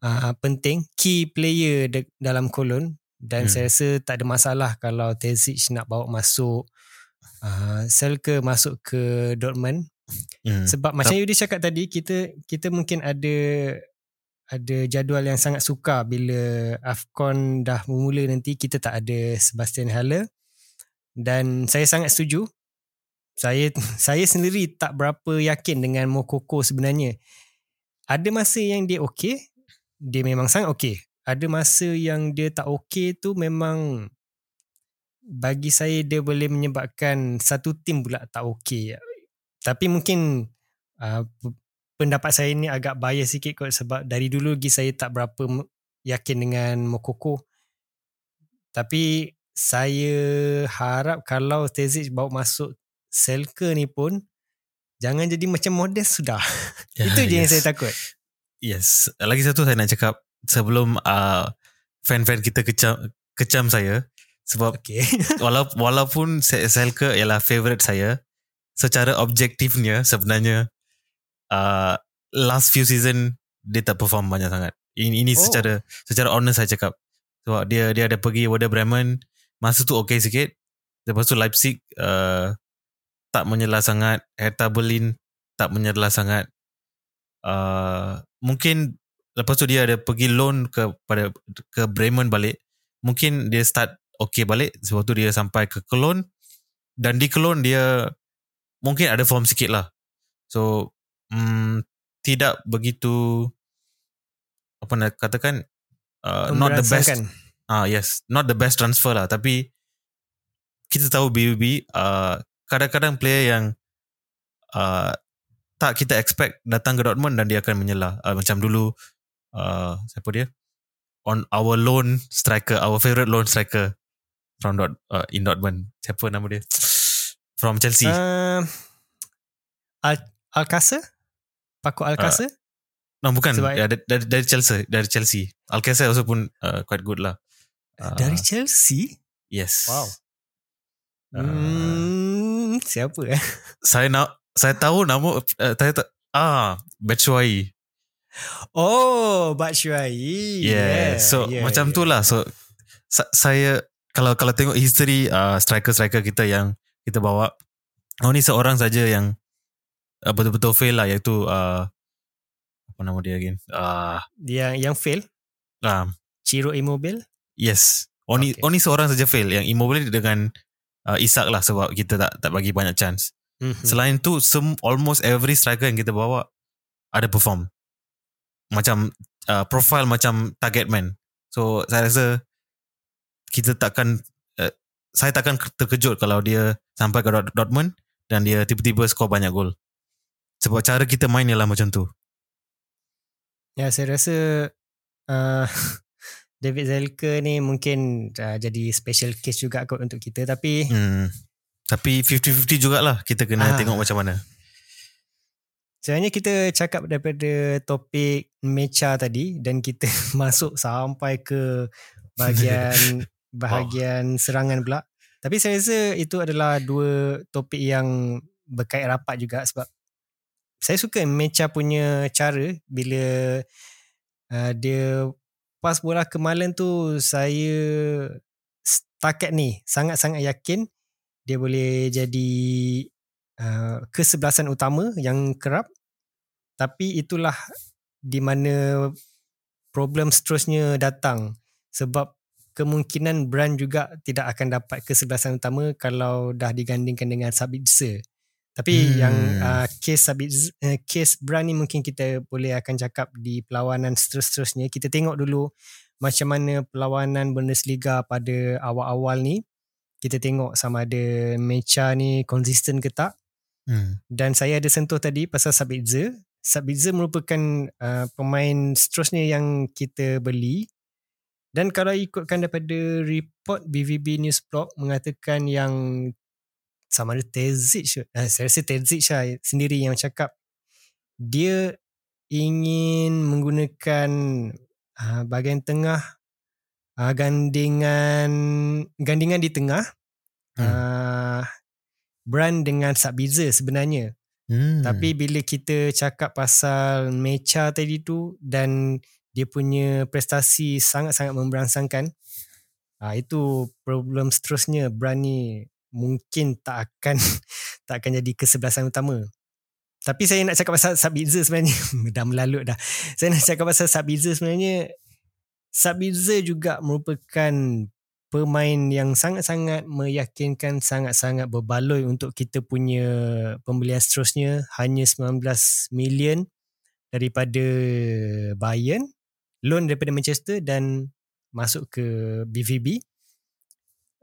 uh, penting key player de- dalam Cologne dan hmm. saya rasa tak ada masalah kalau Terzic nak bawa masuk uh, Selke masuk ke Dortmund Hmm. sebab macam Yudi cakap tadi kita kita mungkin ada ada jadual yang sangat sukar bila AFCON dah memula nanti kita tak ada Sebastian Haller. Dan saya sangat setuju. Saya saya sendiri tak berapa yakin dengan Mokoko sebenarnya. Ada masa yang dia okey dia memang sangat okey. Ada masa yang dia tak okey tu memang bagi saya dia boleh menyebabkan satu tim pula tak okey tapi mungkin uh, pendapat saya ni agak bias sikit kot sebab dari dulu lagi saya tak berapa yakin dengan Mokoko. Tapi saya harap kalau Terzic bawa masuk Selke ni pun jangan jadi macam Modest sudah. Itu je yang yes. saya takut. Yes. Lagi satu saya nak cakap sebelum uh, fan-fan kita kecam kecam saya sebab Okay. wala- walaupun Se- Selke ialah favorite saya secara objektifnya sebenarnya uh, last few season dia tak perform banyak sangat. Ini ini Oh. secara secara honest saya cakap. Sebab dia dia ada pergi Werder Bremen masa tu okay sikit. Lepas tu Leipzig uh, tak menyelah sangat. Hertha Berlin tak menyelah sangat. Uh, mungkin lepas tu dia ada pergi loan ke pada ke Bremen balik. Mungkin dia start okay balik sebab tu dia sampai ke Cologne dan di Cologne dia mungkin ada form sikit lah. So mm, tidak begitu apa nak katakan uh, not the best. Ah yes not the best transfer lah. Tapi kita tahu BUB uh, kadang-kadang player yang uh, tak kita expect datang ke Dortmund dan dia akan menyelah. Uh, macam dulu uh, siapa dia? On our loan striker our favourite loan striker from Dort, uh, in Dortmund. Siapa nama dia from Chelsea Uh, Al Alcacer? Paco Alcacer? no bukan sebab- ya, dari, dari, Chelsea dari Chelsea Alcacer also pun uh, quite good lah uh, Dari Chelsea? yes Wow. Uh, Hmm, siapa eh? saya nak saya tahu nama uh, saya tak ah Batshuayi Oh, Batshuayi. Yeah. So yeah, macam yeah. tu lah. So sa- saya kalau kalau tengok history uh, striker-striker kita yang kita bawa, oh ni seorang saja yang uh, betul-betul fail lah iaitu uh, apa nama dia again? Uh, Yang yang fail, uh, Ciro Immobile. yes. Only Okay. okay. only seorang saja fail yang Immobile dengan uh, Isak lah sebab kita tak tak bagi banyak chance. Mm-hmm. Selain tu sem- almost every striker yang kita bawa ada perform. Macam uh, profile macam target man. So saya rasa kita takkan uh, saya takkan terkejut kalau dia sampai ke Dortmund dan dia tiba-tiba skor banyak gol. Sebab cara kita main ialah macam tu. Ya, saya rasa uh, David Zelke ni mungkin uh, jadi special case juga kot untuk kita tapi Hmm. Tapi 50-50 jugalah kita kena Ah. tengok macam mana. sebenarnya kita cakap daripada topik mecha tadi dan kita masuk sampai ke bahagian bahagian serangan pula. Tapi saya rasa itu adalah dua topik yang berkait rapat juga sebab saya suka Mecha punya cara bila uh, dia pas bola kemalan tu saya setakat ni sangat-sangat yakin dia boleh jadi uh, kesebelasan utama yang kerap. Tapi itulah di mana problem seterusnya datang sebab kemungkinan brand juga tidak akan dapat kesebelasan utama kalau dah digandingkan dengan Sabitzer. Tapi Hmm. yang uh, case Sabitzer, uh, case brand ni mungkin kita boleh akan cakap di perlawanan seterus-terusnya. Kita tengok dulu macam mana perlawanan Bundesliga pada awal-awal ni. Kita tengok sama ada Mecha ni konsisten ke tak. Hmm. Dan saya ada sentuh tadi pasal Sabitzer. Sabitzer merupakan uh, pemain seterusnya yang kita beli. Dan kalau ikutkan daripada report BVB News Blog mengatakan yang sama ada Terzic, uh, saya rasa Terzic lah sendiri yang cakap dia ingin menggunakan uh, bahagian tengah uh, gandingan gandingan di tengah Hmm. uh, brand dengan Sabitzer sebenarnya Hmm. tapi bila kita cakap pasal Mecha tadi tu dan dia punya prestasi sangat-sangat memberangsangkan, ah itu problem seterusnya. Brand ni mungkin tak akan tak akan jadi kesebelasan utama. Tapi saya nak cakap pasal Sabitzer sebenarnya. Dah melalut dah. Saya nak cakap pasal Sabitzer sebenarnya Sabitzer juga merupakan pemain yang sangat-sangat meyakinkan sangat-sangat berbaloi untuk kita punya pembelian seterusnya. Hanya 19 million daripada Bayern loan daripada Manchester dan masuk ke BVB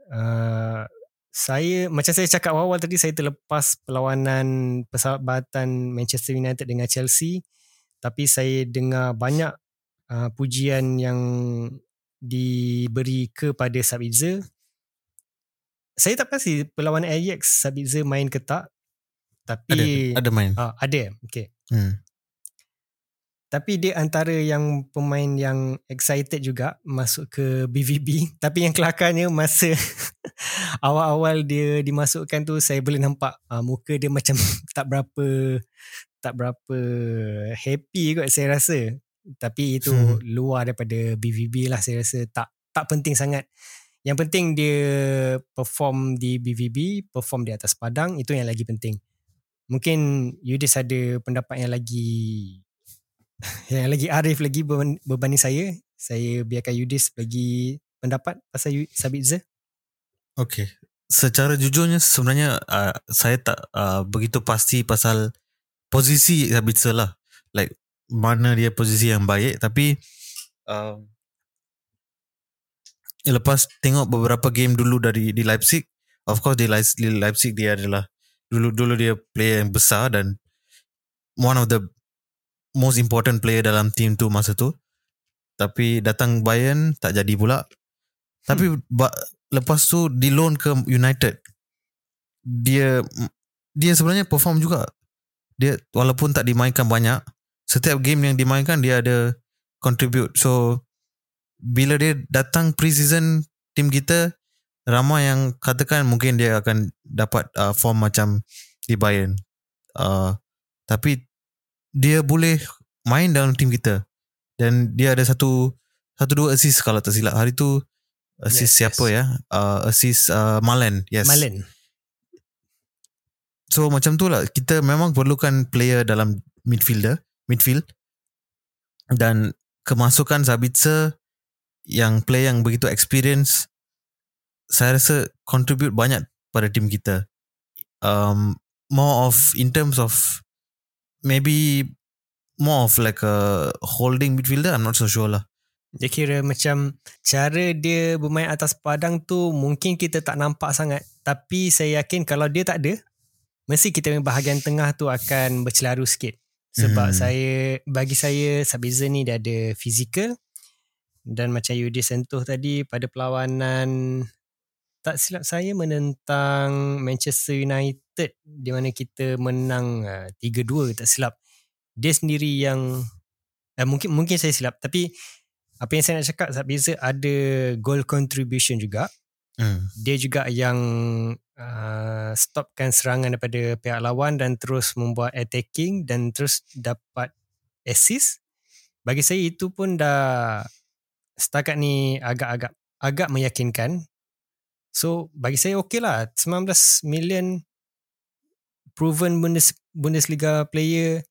uh, saya macam saya cakap awal tadi saya terlepas perlawanan persahabatan Manchester United dengan Chelsea tapi saya dengar banyak uh, pujian yang diberi kepada Sabitzer. Saya tak pasti perlawanan Ajax Sabitzer main ke tak. Tapi ada ada main. Ah, ada. Okay. Hmm. Tapi dia antara yang pemain yang excited juga masuk ke BVB. Tapi yang kelakarnya masa awal-awal dia dimasukkan tu saya boleh nampak uh, muka dia macam tak berapa tak berapa happy kot saya rasa. Tapi itu Hmm. luar daripada BVB lah saya rasa tak tak penting sangat. Yang penting dia perform di BVB, perform di atas padang, itu yang lagi penting. Mungkin Yudis ada pendapat yang lagi yang lagi arif lagi berban- berbanding saya. Saya biarkan Yudis bagi pendapat pasal Sabitzer. Okay. Secara jujurnya sebenarnya uh, saya tak uh, begitu pasti pasal posisi Sabitzer lah. Like mana dia posisi yang baik tapi uh, lepas tengok beberapa game dulu dari di Leipzig of course di Leipzig, di Leipzig dia adalah dulu dulu dia player yang besar dan one of the most important player dalam team tu masa tu. Tapi datang Bayern tak jadi pula. Tapi ba- lepas tu di loan ke United. Dia dia sebenarnya perform juga. Dia walaupun tak dimainkan banyak setiap game yang dimainkan dia ada contribute. So bila dia datang pre-season tim kita ramai yang katakan mungkin dia akan dapat uh, form macam di Bayern. Uh, tapi dia boleh main dalam tim kita. Dan dia ada satu satu dua assist kalau tak silap. Hari tu assist Yes, siapa yes. ya? Uh, assist uh, Malen. Yes. Malen. So macam tu lah. Kita memang perlukan player dalam midfielder, midfield. Dan kemasukan Sabitzer yang player yang begitu experience saya rasa contribute banyak pada tim kita. Um, more of in terms of maybe more of like a holding midfielder. I'm not so sure lah. Dia kira macam cara dia bermain atas padang tu mungkin kita tak nampak sangat. Tapi saya yakin kalau dia tak ada, mesti kita punya bahagian tengah tu akan bercelaru sikit. Sebab Hmm. saya, bagi saya Sabitzer ni dia ada fizikal dan macam Yudi sentuh tadi pada perlawanan tak silap saya menentang Manchester United di mana kita menang uh, 3-2 tak silap. Dia sendiri yang eh, mungkin mungkin saya silap tapi apa yang saya nak cakap Sabitzer ada goal contribution juga. Hmm. Dia juga yang uh, stopkan serangan daripada pihak lawan dan terus membuat attacking dan terus dapat assist. Bagi saya itu pun dah setakat ni agak-agak agak meyakinkan. So bagi saya okey lah 19 million proven Bundes, Bundesliga player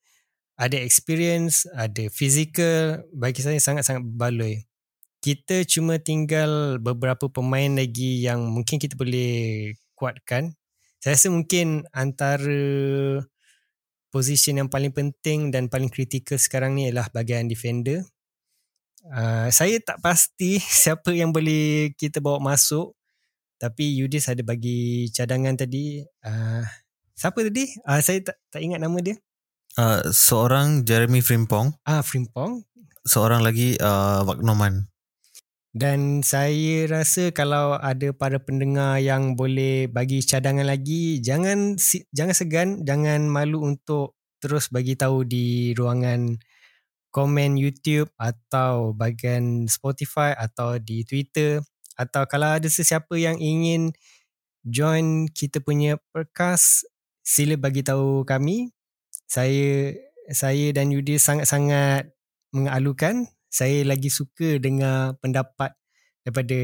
ada experience, ada physical, bagi saya sangat-sangat baloi. Kita cuma tinggal beberapa pemain lagi yang mungkin kita boleh kuatkan. Saya rasa mungkin antara position yang paling penting dan paling kritikal sekarang ni adalah bahagian defender. Uh, saya tak pasti siapa yang boleh kita bawa masuk tapi Yudis ada bagi cadangan tadi. Uh, siapa tadi? Uh, saya tak, tak ingat nama dia. Uh, seorang Jeremy Frimpong, Ah, Frimpong. seorang lagi uh, Wagnoman. Dan saya rasa kalau ada para pendengar yang boleh bagi cadangan lagi, jangan si- jangan segan, jangan malu untuk terus bagi tahu di ruangan komen YouTube atau bagian Spotify atau di Twitter atau kalau ada sesiapa yang ingin join kita punya podcast, sila bagi tahu kami. Saya saya dan Yudi sangat-sangat mengalukan. Saya lagi suka dengar pendapat daripada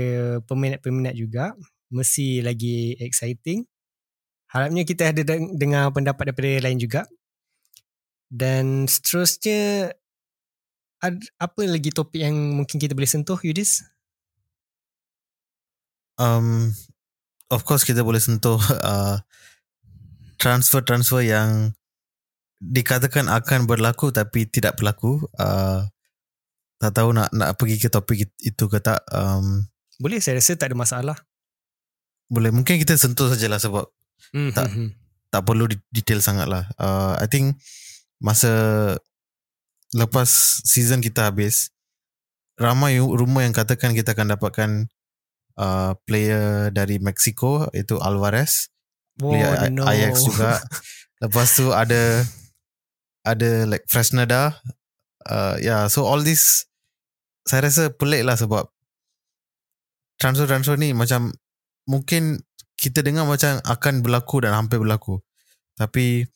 peminat-peminat juga. Mesti lagi exciting. Harapnya kita ada deng- dengar pendapat daripada lain juga. Dan seterusnya apa lagi topik yang mungkin kita boleh sentuh Yudis? Um, of course kita boleh sentuh uh, transfer-transfer yang dikatakan akan berlaku tapi tidak berlaku. Uh, tak tahu nak nak pergi ke topik itu ke tak. Um, Boleh saya rasa tak ada masalah. boleh mungkin kita sentuh sajalah sebab Hmm, Tak. hmm, hmm. tak perlu detail sangat lah. Uh, I think masa lepas season kita habis, ramai rumor yang katakan kita akan dapatkan uh, player dari Mexico iaitu Alvarez, Oh, player no. Ajax juga. Lepas tu ada ada like Fresneda. Uh, yeah, so all this saya rasa pelik lah sebab transfer-transfer ni macam mungkin kita dengar macam akan berlaku dan hampir berlaku. Tapi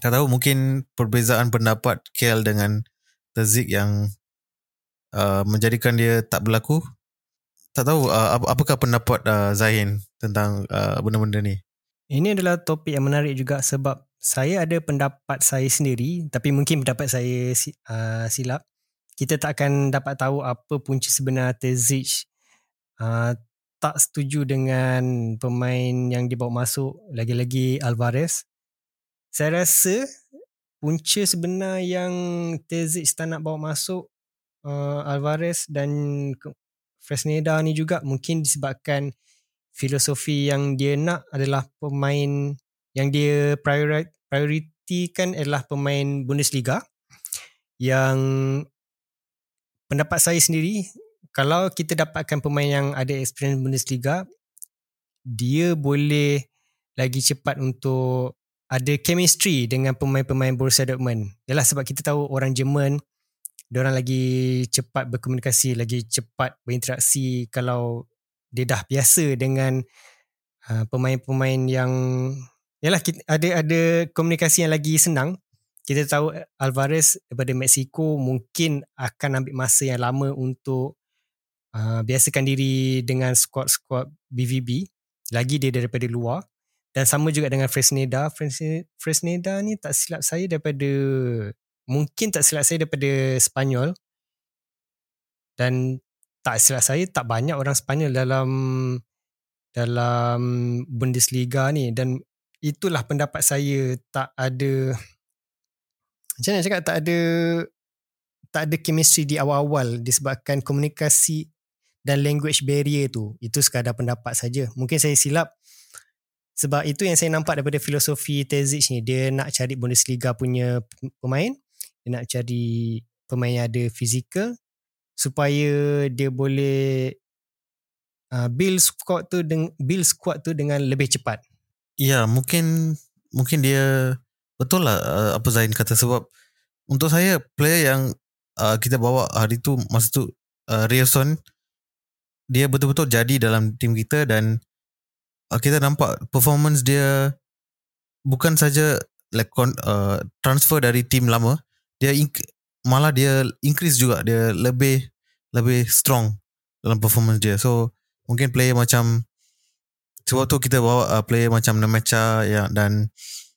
tak tahu mungkin perbezaan pendapat KL dengan Terzik yang uh, menjadikan dia tak berlaku. Tak tahu uh, ap- apakah pendapat uh, Zahin tentang uh, benda-benda ni. Ini adalah topik yang menarik juga sebab saya ada pendapat saya sendiri tapi mungkin pendapat saya uh, silap. Kita tak akan dapat tahu apa punca sebenar Terzic uh, tak setuju dengan pemain yang dibawa masuk lagi-lagi Alvarez. Saya rasa punca sebenar yang Terzic tak nak bawa masuk uh, Alvarez dan Fresneda ni juga mungkin disebabkan filosofi yang dia nak adalah pemain yang dia priori- prioritikan adalah pemain Bundesliga yang pendapat saya sendiri kalau kita dapatkan pemain yang ada experience Bundesliga dia boleh lagi cepat untuk ada chemistry dengan pemain-pemain Borussia Dortmund. Yalah sebab kita tahu orang Jerman orang lagi cepat berkomunikasi, lagi cepat berinteraksi kalau dia dah biasa dengan uh, pemain-pemain yang yalah kita, ada ada komunikasi yang lagi senang. Kita tahu Alvarez daripada Mexico mungkin akan ambil masa yang lama untuk uh, biasakan diri dengan squad-squad BVB. Lagi dia daripada luar. Dan sama juga dengan. Fresneda, Fresneda ni tak silap saya daripada mungkin tak silap saya daripada Spanyol. Dan tak silap saya tak banyak orang Spanyol dalam dalam Bundesliga ni. Dan itulah pendapat saya tak ada macam nak cakap tak ada tak ada chemistry di awal-awal disebabkan komunikasi dan language barrier tu. Itu sekadar pendapat saja. Mungkin saya silap sebab itu yang saya nampak daripada filosofi Terzic ni. Dia nak cari Bundesliga punya pemain dia nak cari pemain yang ada fizikal supaya dia boleh uh, build squad tu dengan build squad tu dengan lebih cepat. Ya, mungkin mungkin dia betul lah uh, apa Zain kata sebab untuk saya player yang uh, kita bawa hari tu masa tu uh, Rierson dia betul-betul jadi dalam tim kita dan uh, kita nampak performance dia bukan saja like uh, transfer dari tim lama dia malah dia increase juga. Dia lebih lebih strong dalam performance dia. So mungkin player macam sebab tu kita bawa uh, player macam Nemecha ya, dan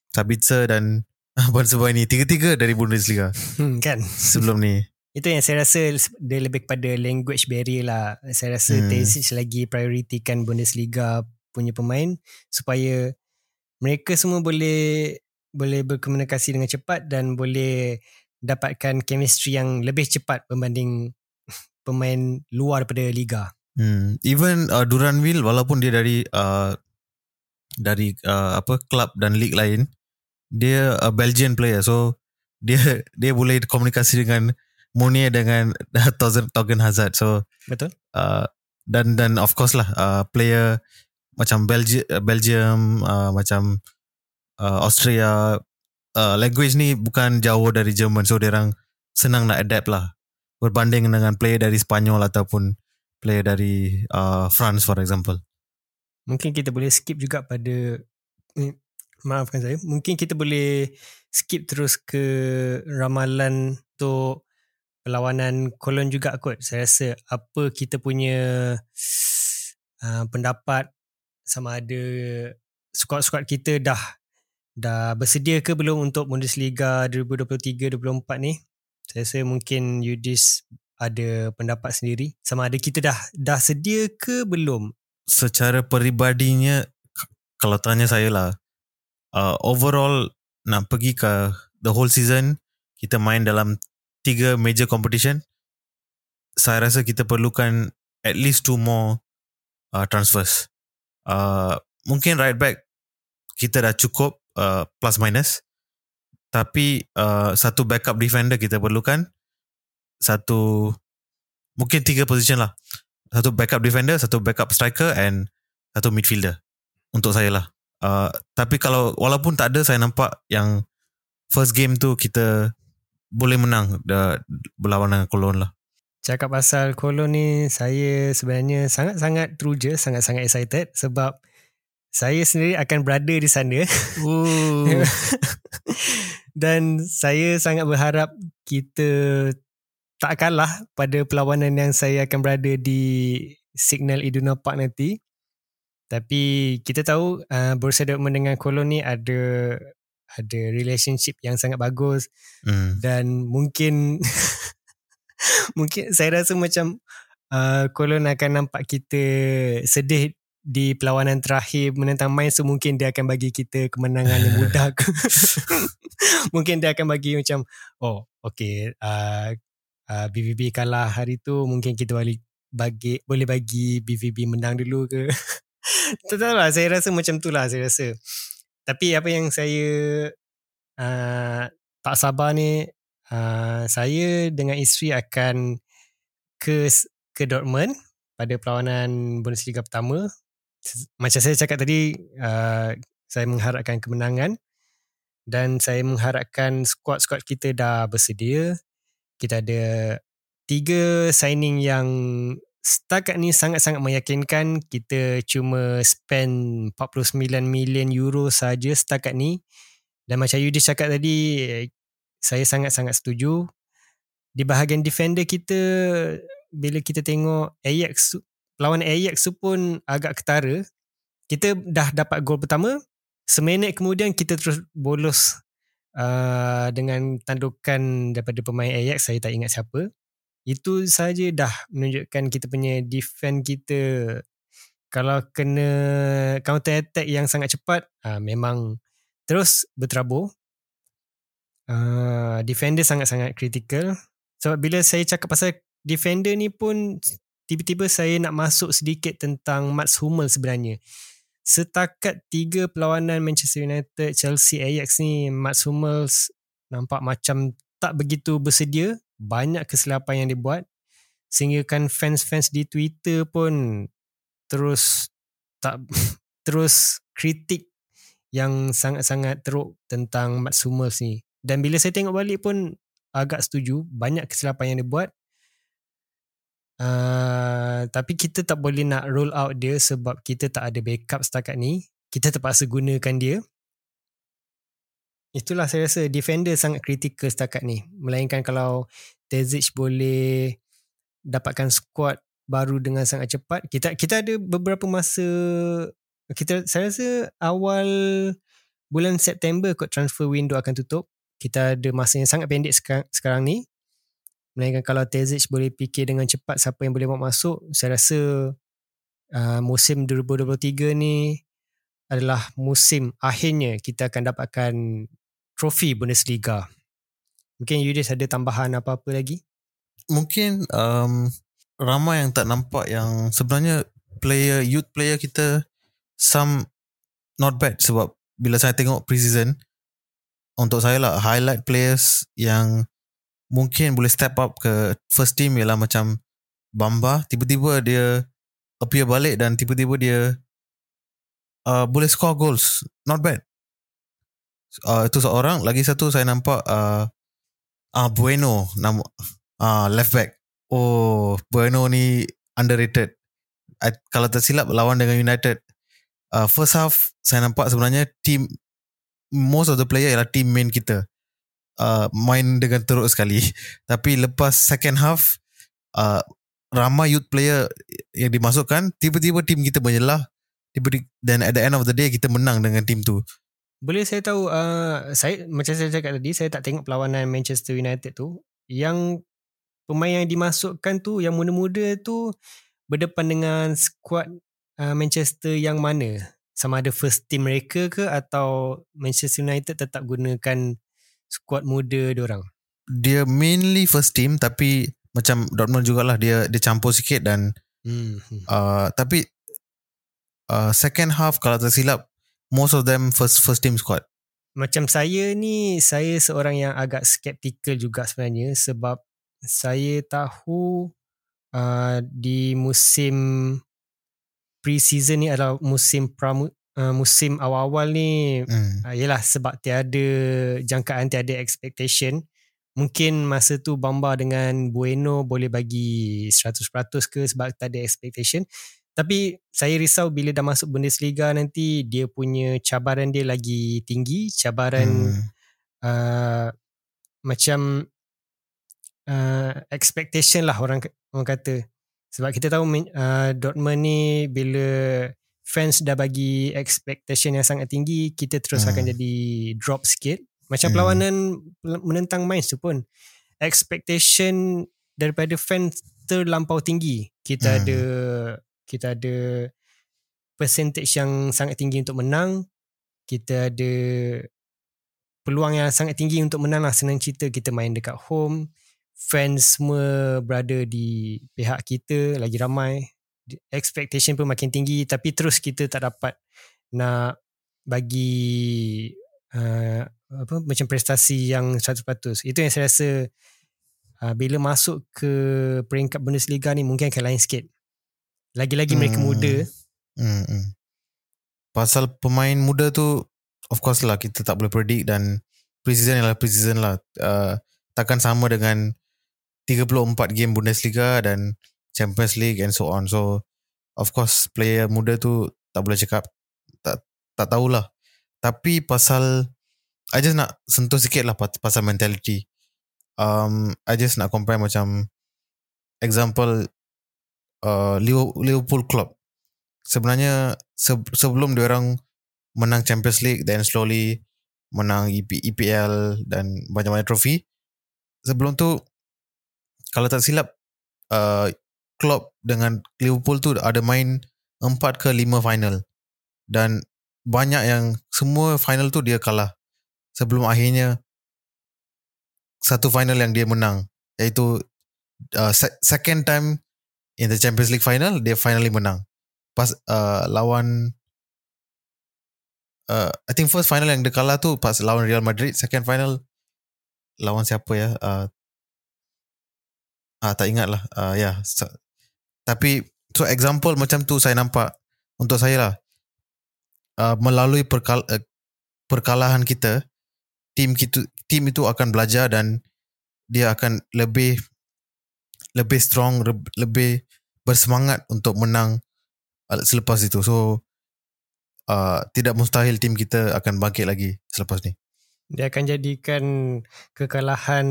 Sabitzer dan Ban ini tiga-tiga dari Bundesliga hmm, kan? sebelum ni. Itu yang saya rasa dia lebih kepada language barrier lah. Saya rasa hmm. Terzic lagi prioritikan Bundesliga punya pemain supaya mereka semua boleh boleh berkomunikasi dengan cepat dan boleh dapatkan chemistry yang lebih cepat berbanding pemain luar daripada liga. Hmm. Even uh, Duranville walaupun dia dari uh, dari uh, apa club dan league lain, dia a Belgian player. So dia dia boleh komunikasi dengan Mounier dengan Togen Hazard. So betul. Uh, dan dan of course lah uh, player macam Belgi- Belgium uh, macam uh, Austria uh, language ni bukan jauh dari German so orang senang nak adapt lah berbanding dengan player dari Spanyol ataupun player dari uh, France for example. Mungkin kita boleh skip juga pada eh, maafkan saya. Mungkin kita boleh skip terus ke ramalan untuk perlawanan Cologne juga kot. Saya rasa apa kita punya uh, pendapat sama ada squad-squad kita dah dah bersedia ke belum untuk Bundesliga 2023-2024 ni? Saya rasa mungkin Yudis ada pendapat sendiri. Sama ada kita dah dah sedia ke belum? Secara peribadinya kalau tanya saya lah uh, overall nak pergi ke the whole season kita main dalam tiga major competition saya rasa kita perlukan at least two more uh, transfers. Uh, mungkin right back kita dah cukup uh, plus minus tapi uh, satu backup defender kita perlukan satu mungkin tiga position lah. Satu backup defender, satu backup striker and satu midfielder untuk saya lah. Uh, tapi kalau walaupun tak ada saya nampak yang first game tu kita boleh menang berlawan dengan Cologne lah. Cakap pasal Cologne ni saya sebenarnya sangat-sangat teruja, sangat-sangat excited sebab saya sendiri akan berada di sana. Dan saya sangat berharap kita tak kalah pada perlawanan yang saya akan berada di Signal Iduna Park nanti. Tapi kita tahu uh, Borussia Dortmund dengan Cologne ni ada ada relationship yang sangat bagus mm. dan mungkin mungkin saya rasa macam uh, Cologne akan nampak kita sedih di perlawanan terakhir menentang main so mungkin dia akan bagi kita kemenangan yang mudah. Mungkin dia akan bagi macam oh okay uh, uh, BVB kalah hari tu mungkin kita boleh bagi boleh bagi BVB menang dulu ke? Tak tahu lah saya rasa macam tu lah saya rasa. Tapi apa yang saya uh, tak sabar ni uh, saya dengan isteri akan ke ke Dortmund pada perlawanan Bundesliga pertama macam saya cakap tadi uh, saya mengharapkan kemenangan dan saya mengharapkan squad-squad kita dah bersedia. Kita ada tiga signing yang setakat ni sangat-sangat meyakinkan. Kita cuma spend 49 million euro saja setakat ni. Dan macam Yudi cakap tadi saya sangat-sangat setuju. Di bahagian defender kita bila kita tengok Ajax lawan Ajax pun agak ketara. Kita dah dapat gol pertama seminit kemudian kita terus bolos uh, dengan tandukan daripada pemain Ajax. Saya tak ingat siapa. Itu saja dah menunjukkan kita punya defend kita. Kalau kena counter attack yang sangat cepat uh, memang terus berterabur. Uh, defender sangat-sangat kritikal. Sebab bila saya cakap pasal defender ni pun tiba-tiba saya nak masuk sedikit tentang Mats Hummel sebenarnya. Setakat tiga perlawanan Manchester United, Chelsea, Ajax ni Mats Hummel nampak macam tak begitu bersedia. Banyak kesilapan yang dia buat. Sehingga kan fans-fans di Twitter pun terus tak terus kritik yang sangat-sangat teruk tentang Mats Hummels ni. Dan bila saya tengok balik pun agak setuju. Banyak kesilapan yang dia buat. Uh, tapi kita tak boleh nak roll out dia sebab kita tak ada backup setakat ni. Kita terpaksa gunakan dia. Itulah saya rasa defender sangat kritikal setakat ni. Melainkan kalau Tezic boleh dapatkan squad baru dengan sangat cepat. Kita kita ada beberapa masa kita saya rasa awal bulan September kot transfer window akan tutup. Kita ada masa yang sangat pendek sekarang, sekarang ni Melainkan kalau Tezic boleh fikir dengan cepat siapa yang boleh bawa masuk, saya rasa uh, musim 2023 ni adalah musim akhirnya kita akan dapatkan trofi Bundesliga. Mungkin Yudis ada tambahan apa-apa lagi? Mungkin um, ramai yang tak nampak yang sebenarnya player youth player kita some not bad sebab bila saya tengok pre-season untuk saya lah highlight players yang mungkin boleh step up ke first team ialah macam Bamba. Tiba-tiba dia appear balik dan tiba-tiba dia uh, boleh score goals. Not bad. Uh, itu seorang. Lagi satu saya nampak uh, uh, Bueno. Nama uh, left back. Oh Bueno ni underrated. I, kalau tersilap lawan dengan United uh, first half saya nampak sebenarnya team most of the player ialah team main kita uh, main dengan teruk sekali. Tapi lepas second half, uh, ramai youth player yang dimasukkan, tiba-tiba tim kita menyelah. Dan at the end of the day, kita menang dengan tim tu. Boleh saya tahu, uh, saya macam saya cakap tadi, saya tak tengok perlawanan Manchester United tu. Yang pemain yang dimasukkan tu, yang muda-muda tu, berdepan dengan squad uh, Manchester yang mana? Sama ada first team mereka ke atau Manchester United tetap gunakan squad muda dia orang. Dia mainly first team tapi macam Dortmund jugalah dia dia campur sikit dan hmm. uh, tapi uh, second half kalau tak silap most of them first first team squad. Macam saya ni saya seorang yang agak skeptical juga sebenarnya sebab saya tahu uh, di musim pre-season ni adalah musim pramu, uh, musim awal-awal ni hmm. uh, yalah sebab tiada jangkaan tiada expectation mungkin masa tu Bamba dengan Bueno boleh bagi 100% ke sebab tak ada expectation tapi saya risau bila dah masuk Bundesliga nanti dia punya cabaran dia lagi tinggi cabaran hmm. uh, macam uh, expectation lah orang orang kata sebab kita tahu uh, Dortmund ni bila fans dah bagi expectation yang sangat tinggi kita terus hmm. akan jadi drop sikit macam hmm. perlawanan menentang Mainz tu pun expectation daripada fans terlampau tinggi kita hmm. ada kita ada percentage yang sangat tinggi untuk menang kita ada peluang yang sangat tinggi untuk menang lah senang cerita kita main dekat home fans semua berada di pihak kita lagi ramai expectation pun makin tinggi tapi terus kita tak dapat nak bagi uh, apa macam prestasi yang 100% itu yang saya rasa uh, bila masuk ke peringkat Bundesliga ni mungkin akan lain sikit lagi-lagi hmm. mereka muda hmm, hmm. pasal pemain muda tu of course lah kita tak boleh predict dan preseason adalah preseason lah uh, takkan sama dengan 34 game Bundesliga dan Champions League and so on. So of course player muda tu tak boleh cakap tak tak tahulah. Tapi pasal I just nak sentuh sikit lah pasal mentality. Um, I just nak compare macam example uh, Liverpool Club. Sebenarnya se- sebelum dia orang menang Champions League then slowly menang EP, EPL dan banyak-banyak trofi. Sebelum tu kalau tak silap uh, Klopp dengan Liverpool tu ada main 4 ke 5 final. Dan banyak yang semua final tu dia kalah. Sebelum akhirnya satu final yang dia menang. Iaitu uh, se- second time in the Champions League final dia finally menang. Pas uh, lawan uh, I think first final yang dia kalah tu pas lawan Real Madrid second final. Lawan siapa ya? Uh, ah tak ingat lah. Uh, ya yeah. Tapi so example macam tu saya nampak untuk saya lah. Uh, melalui perkal- uh, perkalahan kita tim kita tim itu akan belajar dan dia akan lebih lebih strong lebih bersemangat untuk menang uh, selepas itu. So uh, tidak mustahil tim kita akan bangkit lagi selepas ni. Dia akan jadikan kekalahan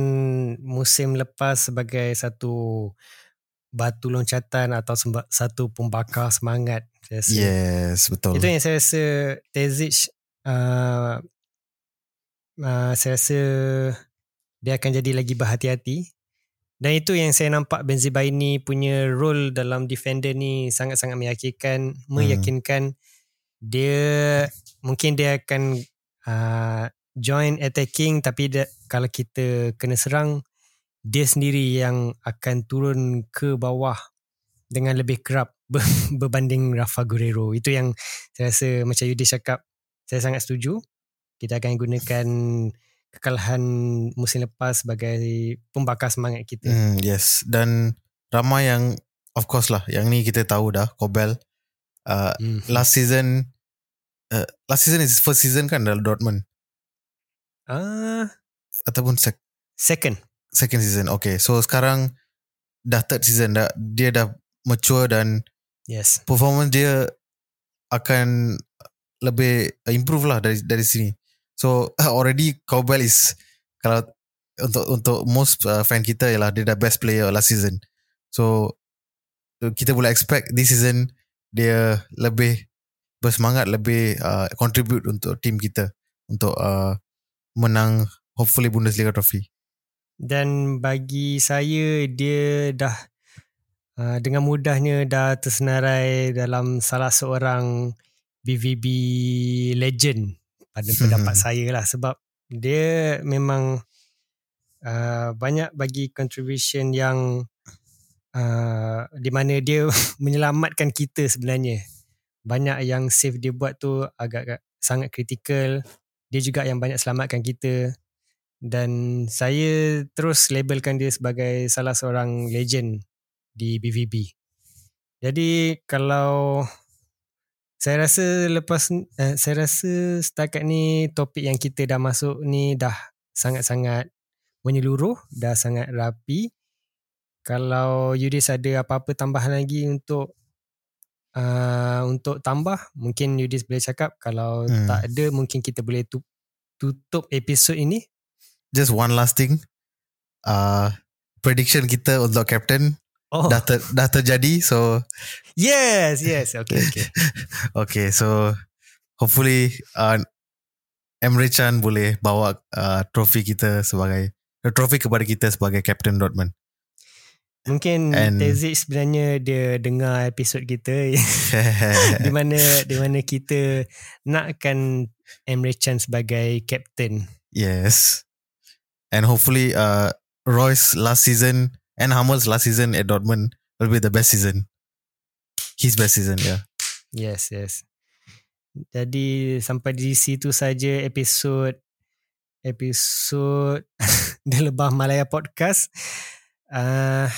musim lepas sebagai satu batu loncatan atau satu pembakar semangat saya rasa. yes betul itu yang saya rasa Tezic uh, uh, saya rasa dia akan jadi lagi berhati-hati dan itu yang saya nampak Benzema ini punya role dalam defender ni sangat-sangat meyakinkan meyakinkan hmm. dia mungkin dia akan uh, join attacking tapi dia, kalau kita kena serang dia sendiri yang akan turun ke bawah dengan lebih kerap berbanding Rafa Guerrero itu yang saya rasa macam Yudi cakap saya sangat setuju kita akan gunakan kekalahan musim lepas sebagai pembakar semangat kita. Hmm, yes. Dan ramai yang of course lah yang ni kita tahu dah Kobel uh, hmm. last season uh, last season is first season kan dalam Dortmund. Ah uh, ataupun sec- second second season. Okay. So sekarang dah third season dah dia dah mature dan yes. Performance dia akan lebih improve lah dari dari sini. So already Cowbell is kalau untuk untuk most uh, fan kita ialah dia dah best player last season. So kita boleh expect this season dia lebih bersemangat lebih uh, contribute untuk team kita untuk uh, menang hopefully Bundesliga trophy. Dan bagi saya dia dah uh, dengan mudahnya dah tersenarai dalam salah seorang BVB legend pada pendapat saya lah. Sebab dia memang uh, banyak bagi contribution yang uh, di mana dia menyelamatkan kita sebenarnya. Banyak yang save dia buat tu agak-agak sangat kritikal dia juga yang banyak selamatkan kita dan saya terus labelkan dia sebagai salah seorang legend di BVB jadi kalau saya rasa lepas uh, saya rasa setakat ni topik yang kita dah masuk ni dah sangat-sangat menyeluruh, dah sangat rapi. Kalau Yudis ada apa-apa tambahan lagi untuk uh, untuk tambah, mungkin Yudis boleh cakap. Kalau hmm. tak ada, mungkin kita boleh tutup episod ini. Just one last thing. Uh, prediction kita untuk captain Oh. Dah, ter, dah terjadi so Yes yes. Okay okay. Okay so Hopefully uh, Emre Can boleh bawa uh, Trofi kita sebagai Trofi kepada kita sebagai Captain Dortmund. Mungkin And, Tezik sebenarnya Dia dengar episod kita Di mana Di mana kita Nakkan Emre Can sebagai Captain. Yes And hopefully uh, Royce last season and Hummels last season at Dortmund will be the best season. His best season, yeah. Yes, yes. Jadi sampai di situ saja episod episod The Lebah Malaya Podcast. Uh,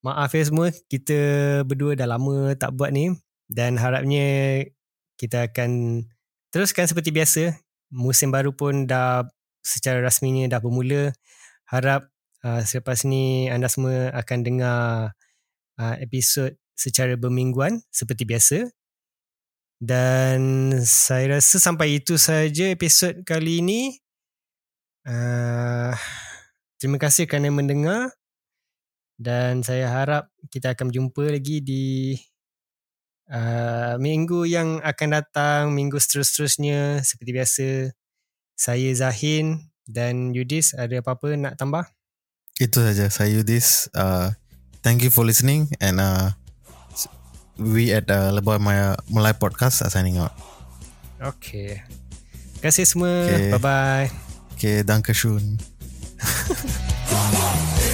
maaf ya semua, kita berdua dah lama tak buat ni dan harapnya kita akan teruskan seperti biasa. Musim baru pun dah secara rasminya dah bermula. Harap uh, selepas ni anda semua akan dengar uh, episod secara bermingguan seperti biasa. Dan saya rasa sampai itu saja episod kali ini. Uh, terima kasih kerana mendengar. Dan saya harap kita akan berjumpa lagi di uh, minggu yang akan datang, minggu seterus-terusnya seperti biasa. Saya Zahin dan Yudis ada apa-apa nak tambah? Itu saja. Saya Yudis. Uh, thank you for listening and uh, we at uh, Lebah Maya Mulai Podcast are signing out. Okay. Terima kasih semua. Okay. Bye-bye. Okay, danke schön.